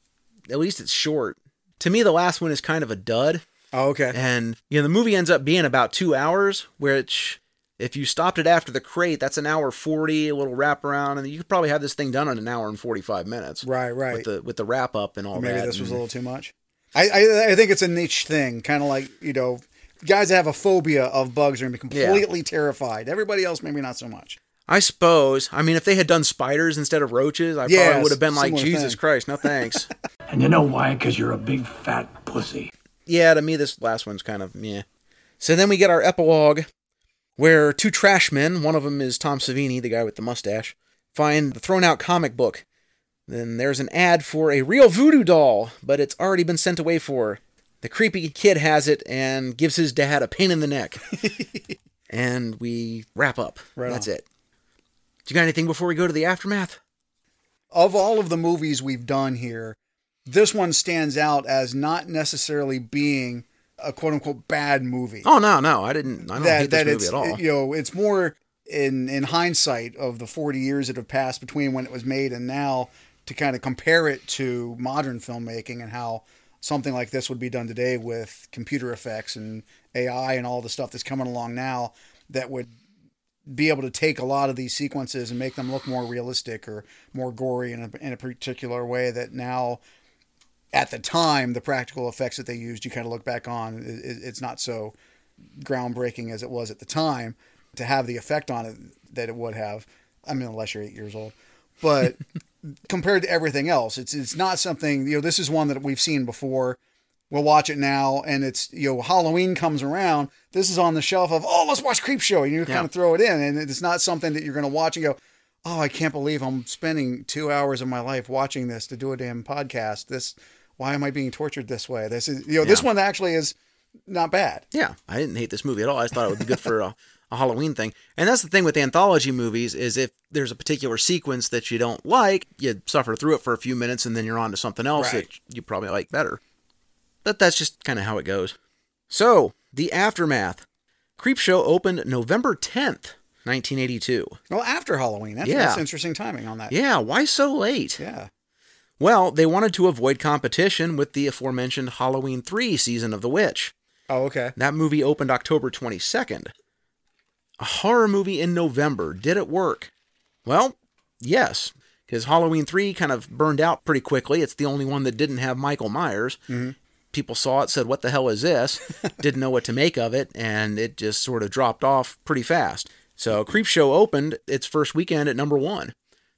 Speaker 1: At least it's short. To me, the last one is kind of a dud.
Speaker 3: Oh, okay.
Speaker 1: And, you know, the movie ends up being about two hours, which, if you stopped it after the crate, that's an hour 40, a little wraparound, and you could probably have this thing done in an hour and 45 minutes.
Speaker 3: Right, right.
Speaker 1: With the, with the wrap up and all
Speaker 3: Maybe
Speaker 1: that.
Speaker 3: Maybe this was a little too much. I, I I think it's a niche thing, kind of like you know, guys that have a phobia of bugs are gonna be completely terrified. Everybody else, maybe not so much.
Speaker 1: I suppose. I mean, if they had done spiders instead of roaches, I
Speaker 3: Yes,
Speaker 1: probably would have been like, Jesus
Speaker 3: thing.
Speaker 1: Christ, no thanks.
Speaker 5: And you know why? Because you're a big fat pussy.
Speaker 1: yeah, to me, this last one's kind of meh. So then we get our epilogue where two trash men, one of them is Tom Savini, the guy with the mustache, find the thrown out comic book. Then there's an ad for a real voodoo doll, but it's already been sent away for. The creepy kid has it and gives his dad a pain in the neck. and we wrap up.
Speaker 3: Right
Speaker 1: That's
Speaker 3: on.
Speaker 1: it. Do you got anything before we go to the aftermath?
Speaker 3: Of all of the movies we've done here, this one stands out as not necessarily being a quote unquote bad movie.
Speaker 1: Oh no, no, I didn't. I don't hate this movie
Speaker 3: it's
Speaker 1: at all.
Speaker 3: you know it's more in in hindsight of the 40 years that have passed between when it was made and now to kind of compare it to modern filmmaking and how something like this would be done today with computer effects and AI and all the stuff that's coming along now that would be able to take a lot of these sequences and make them look more realistic or more gory in a, in a particular way that now at the time the practical effects that they used you kind of look back on it, it- it's not so groundbreaking as it was at the time to have the effect on it that it would have. I mean unless you're eight years old. But compared to everything else it's it's not something you know this is one that we've seen before. We'll watch it now and it's you know halloween comes around. This is on the shelf of oh let's watch Creepshow and you
Speaker 1: Yeah.
Speaker 3: kind of throw it in and it's not something that you're going to watch and go oh i can't believe i'm spending two hours of my life watching this to do a damn podcast. This why am i being tortured this way? This is you know this one actually is not bad.
Speaker 1: Yeah, I didn't hate this movie at all. I just thought it would be good for a, a Halloween thing. And that's the thing with anthology movies is if there's a particular sequence that you don't like, you suffer through it for a few minutes and then you're on to something else
Speaker 3: Right.
Speaker 1: that you probably like better. But that's just kind of how it goes. So, the aftermath. Creepshow opened November 10th, 1982.
Speaker 3: well after halloween that's,
Speaker 1: Yeah.
Speaker 3: that's interesting timing on that
Speaker 1: Yeah, why so late?
Speaker 3: yeah
Speaker 1: Well, they wanted to avoid competition with the aforementioned Halloween 3 season of The Witch.
Speaker 3: oh okay
Speaker 1: That movie opened October 22nd. A horror movie in November. Did it work? Well, yes, because Halloween 3 kind of burned out pretty quickly. It's the only one that didn't have Michael Myers.
Speaker 3: Mhm.
Speaker 1: People saw it, said, What the hell is this? didn't know what to make of it, and it just sort of dropped off pretty fast. So Creepshow opened its first weekend at number one.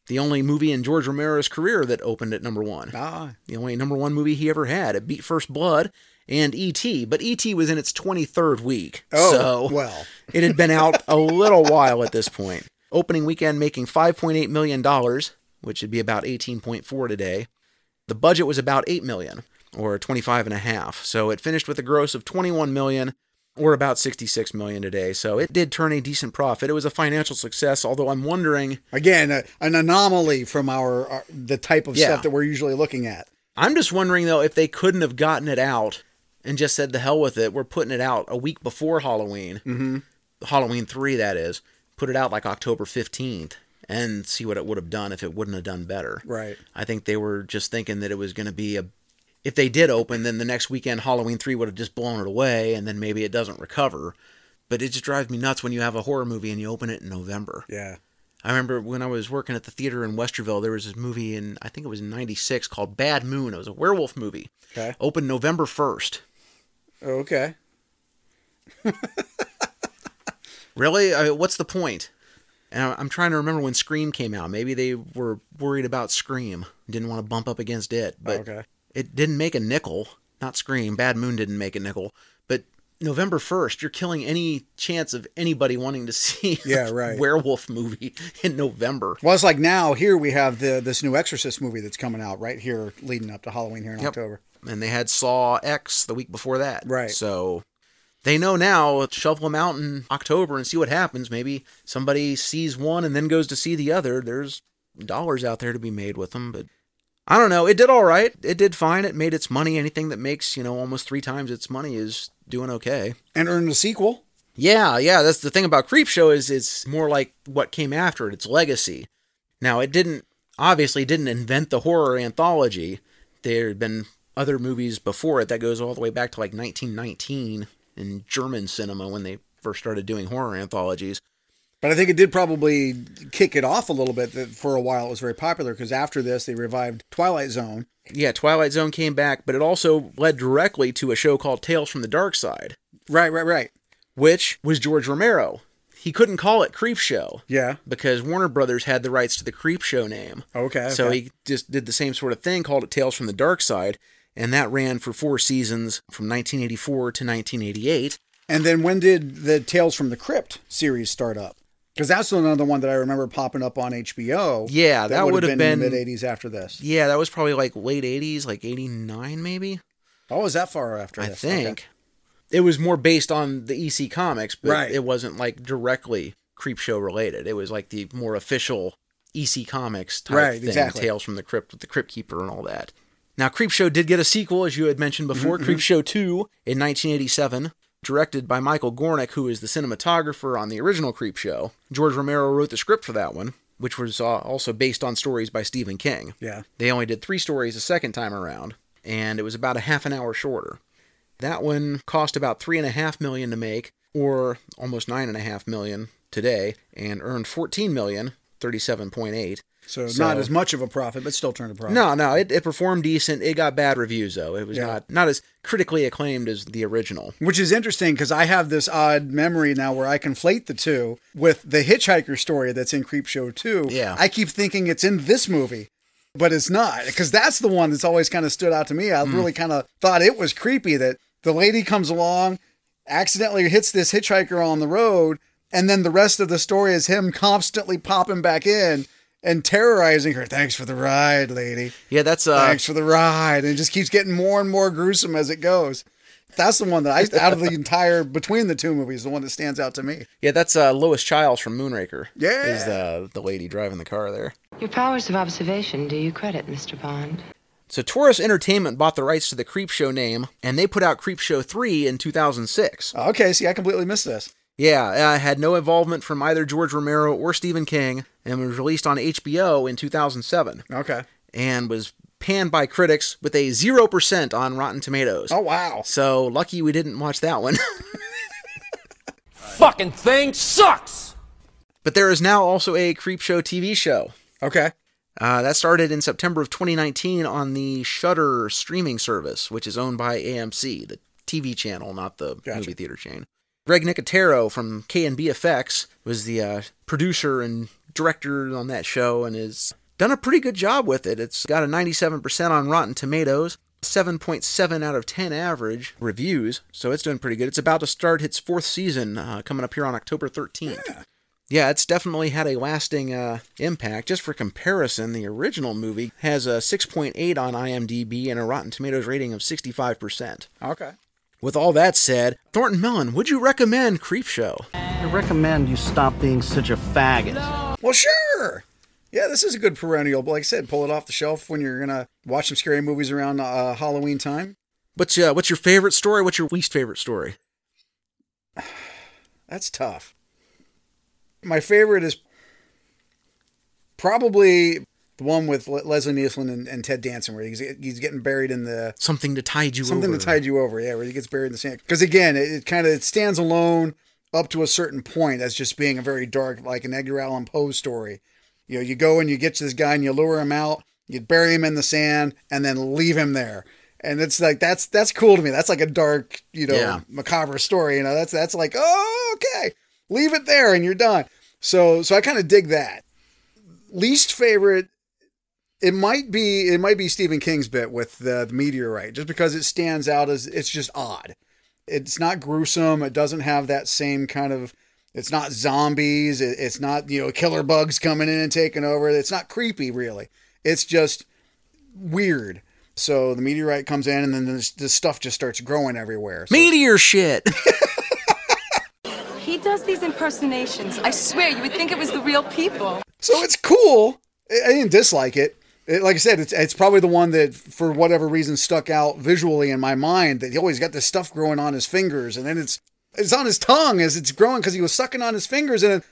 Speaker 1: The only movie in George Romero's career that opened at number one.
Speaker 3: ah
Speaker 1: The only number one movie he ever had. It beat First Blood and E.T., but E.T. was in its 23rd week.
Speaker 3: Oh,
Speaker 1: so
Speaker 3: well.
Speaker 1: it had been out a little while at this point. Opening weekend making $5.8 million, which would be about 18.4 today. The budget was about 8 million or 25 and a half. So it finished with a gross of 21 million or about 66 million today. So it did turn a decent profit. It was a financial success, although I'm wondering
Speaker 3: again a, an anomaly from our, our the type of
Speaker 1: Yeah.
Speaker 3: stuff that we're usually looking at
Speaker 1: I'm just wondering though if they couldn't have gotten it out and just said the hell with it. We're putting it out a week before Halloween,
Speaker 3: mm-hmm.
Speaker 1: Halloween three that is. Put it out like October 15th and see what it would have done if it wouldn't have done better.
Speaker 3: right
Speaker 1: I think they were just thinking that it was going to be a. If they did open, then the next weekend Halloween three would have just blown it away, and then maybe it doesn't recover. But it just drives me nuts when you have a horror movie and you open it in November.
Speaker 3: yeah
Speaker 1: I remember when I was working at the theater in Westerville, there was this movie in I think it was in '96 called Bad Moon. It was a werewolf movie.
Speaker 3: okay
Speaker 1: Opened November 1st.
Speaker 3: Oh, okay
Speaker 1: Really? I mean, what's the point? And I- I'm trying to remember when Scream came out. Maybe they were worried about Scream, didn't want to bump up against it. But
Speaker 3: okay
Speaker 1: it didn't make a nickel. Not Scream. Bad Moon didn't make a nickel. But November 1st, you're killing any chance of anybody wanting to see
Speaker 3: Yeah,
Speaker 1: a
Speaker 3: right.
Speaker 1: werewolf movie in November.
Speaker 3: Well, it's like now here we have the this new Exorcist movie that's coming out right here, leading up to Halloween here in
Speaker 1: Yep.
Speaker 3: October.
Speaker 1: And they had Saw X the week before that.
Speaker 3: Right.
Speaker 1: So they know now, shovel them out in October and see what happens. Maybe somebody sees one and then goes to see the other. There's dollars out there to be made with them, but I don't know. It did all right. It did fine. It made its money. Anything that makes, you know, almost three times its money is doing okay.
Speaker 3: And earned a sequel.
Speaker 1: Yeah, yeah, that's the thing about Creepshow is it's more like what came after it, its legacy. Now, it didn't obviously didn't invent the horror anthology. There had been other movies before it that goes all the way back to like 1919 in German cinema when they first started doing horror anthologies.
Speaker 3: But I think it did probably kick it off a little bit. That for a while it was very popular because after this they revived Twilight Zone.
Speaker 1: Yeah, Twilight Zone came back, but it also led directly to a show called Tales from the Dark Side,
Speaker 3: Right, right, right.
Speaker 1: which was George Romero. He couldn't call it Creepshow.
Speaker 3: Yeah.
Speaker 1: because Warner Brothers had the rights to the Creepshow name.
Speaker 3: Okay.
Speaker 1: So
Speaker 3: okay.
Speaker 1: he just did the same sort of thing, called it Tales from the Dark Side, and that ran for four seasons from 1984 to 1988.
Speaker 3: And then when did the Tales from the Crypt series start up? Because that's another one that I remember popping up on HBO.
Speaker 1: Yeah, that
Speaker 3: would
Speaker 1: would
Speaker 3: have been,
Speaker 1: been-
Speaker 3: mid '80s after this.
Speaker 1: Yeah, that was probably like late 80s, like 89 maybe.
Speaker 3: Oh, was that far after
Speaker 1: I
Speaker 3: this?
Speaker 1: think. It was more based on the EC comics, but
Speaker 3: Right.
Speaker 1: it wasn't like directly Creepshow related. It was like the more official EC comics type
Speaker 3: Right,
Speaker 1: thing,
Speaker 3: exactly.
Speaker 1: Tales from the Crypt with the Crypt Keeper and all that. Now, Creepshow did get a sequel, as you had mentioned mm-hmm,
Speaker 3: before, mm-hmm.
Speaker 1: Creepshow 2 in 1987, directed by Michael Gornick, who is the cinematographer on the original Creepshow. George Romero wrote the script for that one, which was uh, also based on stories by Stephen King.
Speaker 3: Yeah.
Speaker 1: They only did three stories the second time around, and it was about a half an hour shorter. That one cost about three and a half million to make, or almost nine and a half million today, and earned 14 million, 37.8 so,
Speaker 3: so, not as much of a profit, but still turned a profit.
Speaker 1: No, no, it, it performed decent. It got bad reviews though. It was
Speaker 3: yeah.
Speaker 1: not not as critically acclaimed as the original.
Speaker 3: Which is interesting because I have this odd memory now where I conflate the two with the hitchhiker story that's in Creepshow 2.
Speaker 1: Yeah.
Speaker 3: I keep thinking it's in this movie but it's not because that's the one that's always kind of stood out to me. I
Speaker 1: mm.
Speaker 3: really kind of thought it was creepy that the lady comes along, accidentally hits this hitchhiker on the road, and then the rest of the story is him constantly popping back in and terrorizing her. Thanks for the ride, lady.
Speaker 1: Yeah, that's uh,
Speaker 3: Thanks for the ride. And it just keeps getting more and more gruesome as it goes. That's the one that I, out of the entire, between the two movies, the one that stands out to me.
Speaker 1: yeah, that's uh, Lois Chiles from Moonraker.
Speaker 3: Yeah.
Speaker 1: is the the lady driving the car there.
Speaker 16: Your powers of observation do you credit, Mr. Bond.
Speaker 1: So Taurus Entertainment bought the rights to the Creepshow name, and they put out Creepshow 3 in 2006.
Speaker 3: Okay, see, I completely missed this.
Speaker 1: Yeah, uh, had no involvement from either George Romero or Stephen King, and was released on HBO in 2007,
Speaker 3: Okay.
Speaker 1: and was panned by critics with a 0% on Rotten Tomatoes.
Speaker 3: Oh, wow.
Speaker 1: So lucky we didn't watch that one.
Speaker 7: Fucking thing sucks!
Speaker 1: but there is now also a Creepshow TV show.
Speaker 3: Okay.
Speaker 1: Uh, that started in September of 2019 on the Shudder streaming service, which is owned by AMC, the TV channel, not the
Speaker 3: Gotcha.
Speaker 1: movie theater chain. Greg Nicotero from K&B Effects was the uh, producer and director on that show and has done a pretty good job with it. It's got a 97% on Rotten Tomatoes, 7.7 out of 10 average reviews, so it's doing pretty good. It's about to start its fourth season uh, coming up here on October 13th. Yeah, it's definitely had a lasting uh, impact. Just for comparison, the original movie has a 6.8 on IMDb and a Rotten Tomatoes rating of 65%.
Speaker 3: Okay.
Speaker 1: With all that said, Thornton Melon, would you recommend Creepshow?
Speaker 17: I recommend you stop being such a faggot.
Speaker 3: Well, sure. Yeah, this is a good perennial. But like I said, pull it off the shelf when you're going to watch some scary movies around uh, Halloween time.
Speaker 1: What's uh, what's your favorite story? What's your least favorite story?
Speaker 3: That's tough. My favorite is probably the one with Le- Leslie Nielsen and, and Ted Danson, where he's, he's getting buried in the
Speaker 1: Something to tide you
Speaker 3: something
Speaker 1: over.
Speaker 3: to tide you over. Yeah, where he gets buried in the sand. Because again, it, it kind of it stands alone up to a certain point as just being a very dark, like an Edgar Allan Poe story. You know, you go and you get to this guy and you lure him out, you bury him in the sand, and then leave him there. And it's like that's that's cool to me. That's like a dark, you know,
Speaker 1: Yeah.
Speaker 3: macabre story. You know, that's that's like oh okay, leave it there and you're done. So so I kind of dig that. Least favorite it might be it might be Stephen King's bit with the, the meteorite, just because it stands out as it's just odd. It's not gruesome. It doesn't have that same kind of. It's not zombies. It, it's not you know killer bugs coming in and taking over. It's not creepy really. It's just weird. So the meteorite comes in, and then this, this stuff just starts growing everywhere. So
Speaker 1: Meteor shit.
Speaker 12: He does these impersonations. I swear you would think it was the real people.
Speaker 3: So it's cool. I I didn't dislike it. It- Like I said, it's it's probably the one that, for whatever reason, stuck out visually in my mind. That he always got this stuff growing on his fingers, and then it's it's on his tongue as it's growing because he was sucking on his fingers, and it,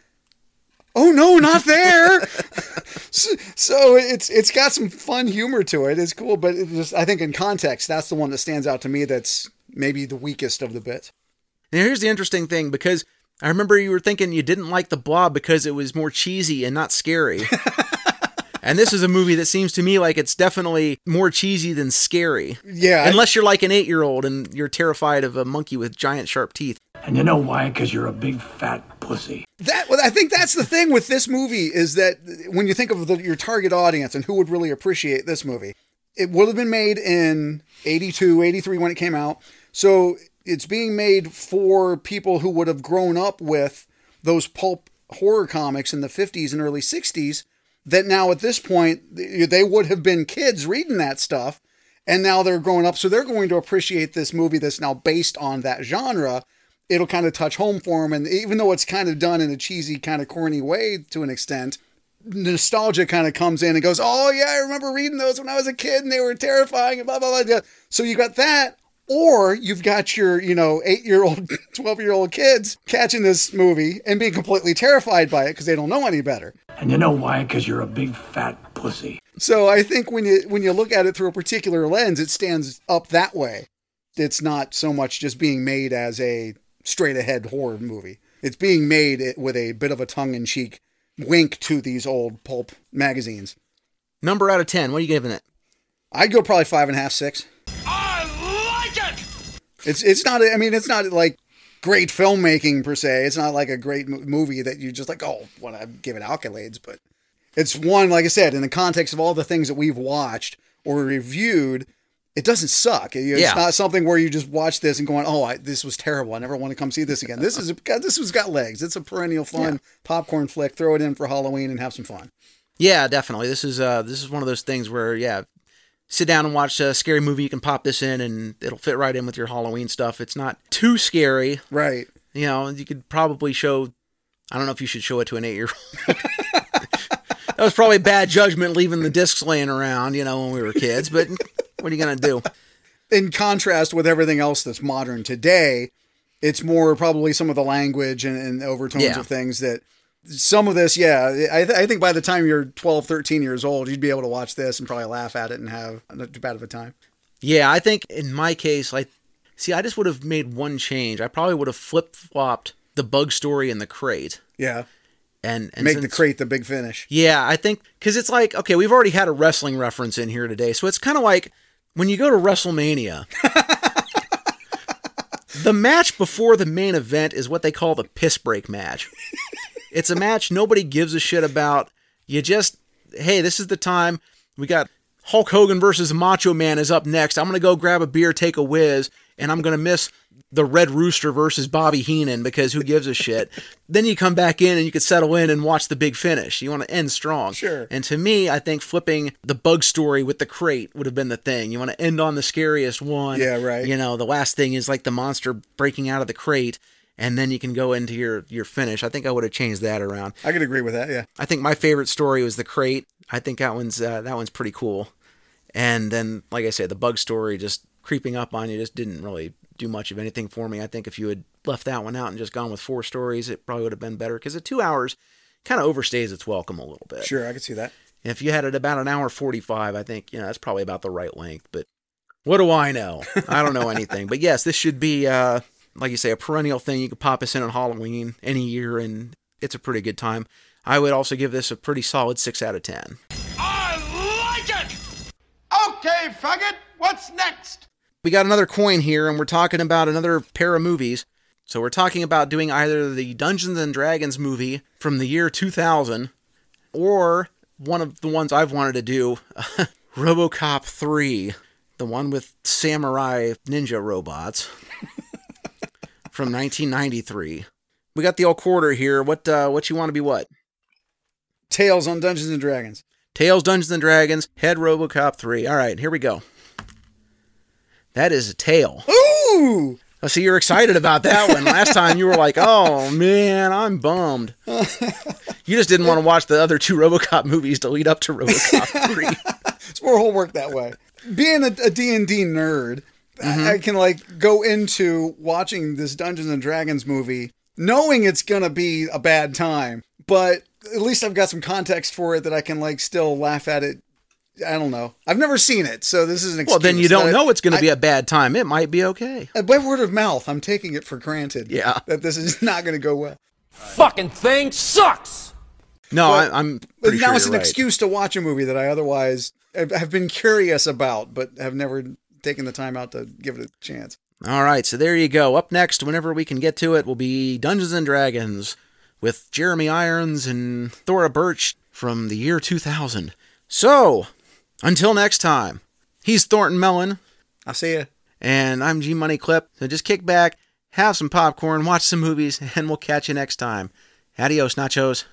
Speaker 3: oh no, not there. so, so it's it's got some fun humor to it. It's cool, but it just I think in context, that's the one that stands out to me. That's maybe the weakest of the bits.
Speaker 1: Now, here's the interesting thing because I remember you were thinking you didn't like the blob because it was more cheesy and not scary. and this is a movie that seems to me like it's definitely more cheesy than scary.
Speaker 3: Yeah. I-
Speaker 1: Unless you're like an eight year old and you're terrified of a monkey with giant sharp teeth.
Speaker 5: And you know why? Because you're a big fat pussy.
Speaker 3: That well, I think that's the thing with this movie is that when you think of the, your target audience and who would really appreciate this movie, it would have been made in 82, 83 when it came out. So it's being made for people who would have grown up with those pulp horror comics in the 50s and early 60s that now at this point they would have been kids reading that stuff and now they're growing up so they're going to appreciate this movie that's now based on that genre. It'll kind of touch home for them and even though it's kind of done in a cheesy kind of corny way to an extent nostalgia kind of comes in and goes oh yeah i remember reading those when i was a kid and they were terrifying and blah blah blah so you got that or you've got your you know eight year old 12 year old kids catching this movie and being completely terrified by it because they don't know any better
Speaker 5: And you know why? Because you're a big fat pussy.
Speaker 3: so I think when you when you look at it through a particular lens, it stands up that way. It's not so much just being made as a straight ahead horror movie. It's being made with a bit of a tongue in cheek wink to these old pulp magazines.
Speaker 1: Number out of 10, what are you giving it?
Speaker 3: I'd go probably five and a half, six.
Speaker 13: I like it!
Speaker 3: It's it's not. I mean, it's not like great filmmaking per se. It's not like a great mo- movie that you just like. Oh, want to give it accolades, but it's one. Like I said, in the context of all the things that we've watched or reviewed, it doesn't suck. It- It's
Speaker 1: Yeah.
Speaker 3: not something where you just watch this and going, "Oh, I, this was terrible. I never want to come see this again." This is this has got legs. It's a perennial fun popcorn flick. Throw it in for Halloween and have some fun.
Speaker 1: Yeah, definitely. This is uh this is one of those things where yeah, sit down and watch a scary movie. You can pop this in and it'll fit right in with your Halloween stuff. It's not too scary.
Speaker 3: Right.
Speaker 1: You know, you could probably show. I don't know if you should show it to an eight year old. that was probably bad judgment leaving the discs laying around. You know, when we were kids. But what are you gonna do?
Speaker 3: in contrast with everything else that's modern today, it's more probably some of the language and, and overtones
Speaker 1: Yeah.
Speaker 3: of things that some of this, yeah, I, th- I think by the time you're 12, 13 years old, you'd be able to watch this and probably laugh at it and have not too bad of a time.
Speaker 1: Yeah, I think in my case, like, see, I just would have made one change. I probably would have flip flopped the bug story and the crate.
Speaker 3: Yeah.
Speaker 1: And, and
Speaker 3: Make the crate the big finish.
Speaker 1: Yeah, I think because it's like okay, we've already had a wrestling reference in here today, so it's kind of like when you go to WrestleMania. the match before the main event is what they call the piss break match. It's a match nobody gives a shit about. You just hey, this is the time we got Hulk Hogan versus Macho Man is up next. I'm gonna go grab a beer, take a whiz, and I'm gonna miss the Red Rooster versus Bobby Heenan because who gives a shit? then you come back in and you can settle in and watch the big finish. You want to end strong.
Speaker 3: Sure.
Speaker 1: And to me, I think flipping the bug story with the crate would have been the thing. You want to end on the scariest one.
Speaker 3: Yeah, right.
Speaker 1: You know, the last thing is like the monster breaking out of the crate. And then you can go into your, your finish. I think I would have changed that around.
Speaker 3: I could agree with that. Yeah.
Speaker 1: I think my favorite story was the crate. I think that one's uh, that one's pretty cool. And then, like I said, the bug story just creeping up on you just didn't really do much of anything for me. I think if you had left that one out and just gone with four stories, it probably would have been better because the two hours kind of overstays its welcome a little bit.
Speaker 3: Sure, I could see that.
Speaker 1: If you had it about an hour forty-five, I think you know that's probably about the right length. But what do I know? I don't know anything. But yes, this should be uh, like you say, a perennial thing. You could pop this in on Halloween any year, and it's a pretty good time. I would also give this a pretty solid six out of ten.
Speaker 13: I like it! Okay, faggot, what's next?
Speaker 1: We got another coin here, and we're talking about another pair of movies. So we're talking about doing either the Dungeons and Dragons movie from the year 2000, or one of the ones I've wanted to do, RoboCop 3, the one with samurai ninja robots. from 1993. We got the old quarter here. What uh, what you want to be? What?
Speaker 3: Tails on Dungeons and Dragons.
Speaker 1: Tails, Dungeons and Dragons, Head RoboCop 3. All right, here we go. That is a tail.
Speaker 3: Ooh!
Speaker 1: I see, you're excited about that one. Last time you were like, "Oh man, I'm bummed." You just didn't want to watch the other two RoboCop movies to lead up to RoboCop 3.
Speaker 3: it's more homework that way. Being a, a D&D nerd, I, I can like go into watching this Dungeons and Dragons movie knowing it's going to be a bad time, but at least I've got some context for it that I can like still laugh at it. I don't know. I've never seen it, so this is an excuse.
Speaker 1: Well, then you don't
Speaker 3: that
Speaker 1: know it's going to be a bad time. It might be okay.
Speaker 3: uh, by word of mouth, I'm taking it for granted.
Speaker 1: Yeah.
Speaker 3: that this is not going to go well.
Speaker 7: Fucking thing sucks.
Speaker 1: No,
Speaker 3: But-
Speaker 1: I, I'm
Speaker 3: But
Speaker 1: pretty
Speaker 3: now
Speaker 1: sure
Speaker 3: it's an
Speaker 1: right.
Speaker 3: excuse to watch a movie that I otherwise have have been curious about, but have never taken the time out to give it a chance.
Speaker 1: All right, so there you go. Up next, whenever we can get to it, will be Dungeons and Dragons with Jeremy Irons and Thora Birch from the year 2000. So, until next time, he's Thornton Melon,
Speaker 3: I'll see ya.
Speaker 1: and I'm G Money Clip. So just kick back, have some popcorn, watch some movies, and we'll catch you next time. Adios, nachos.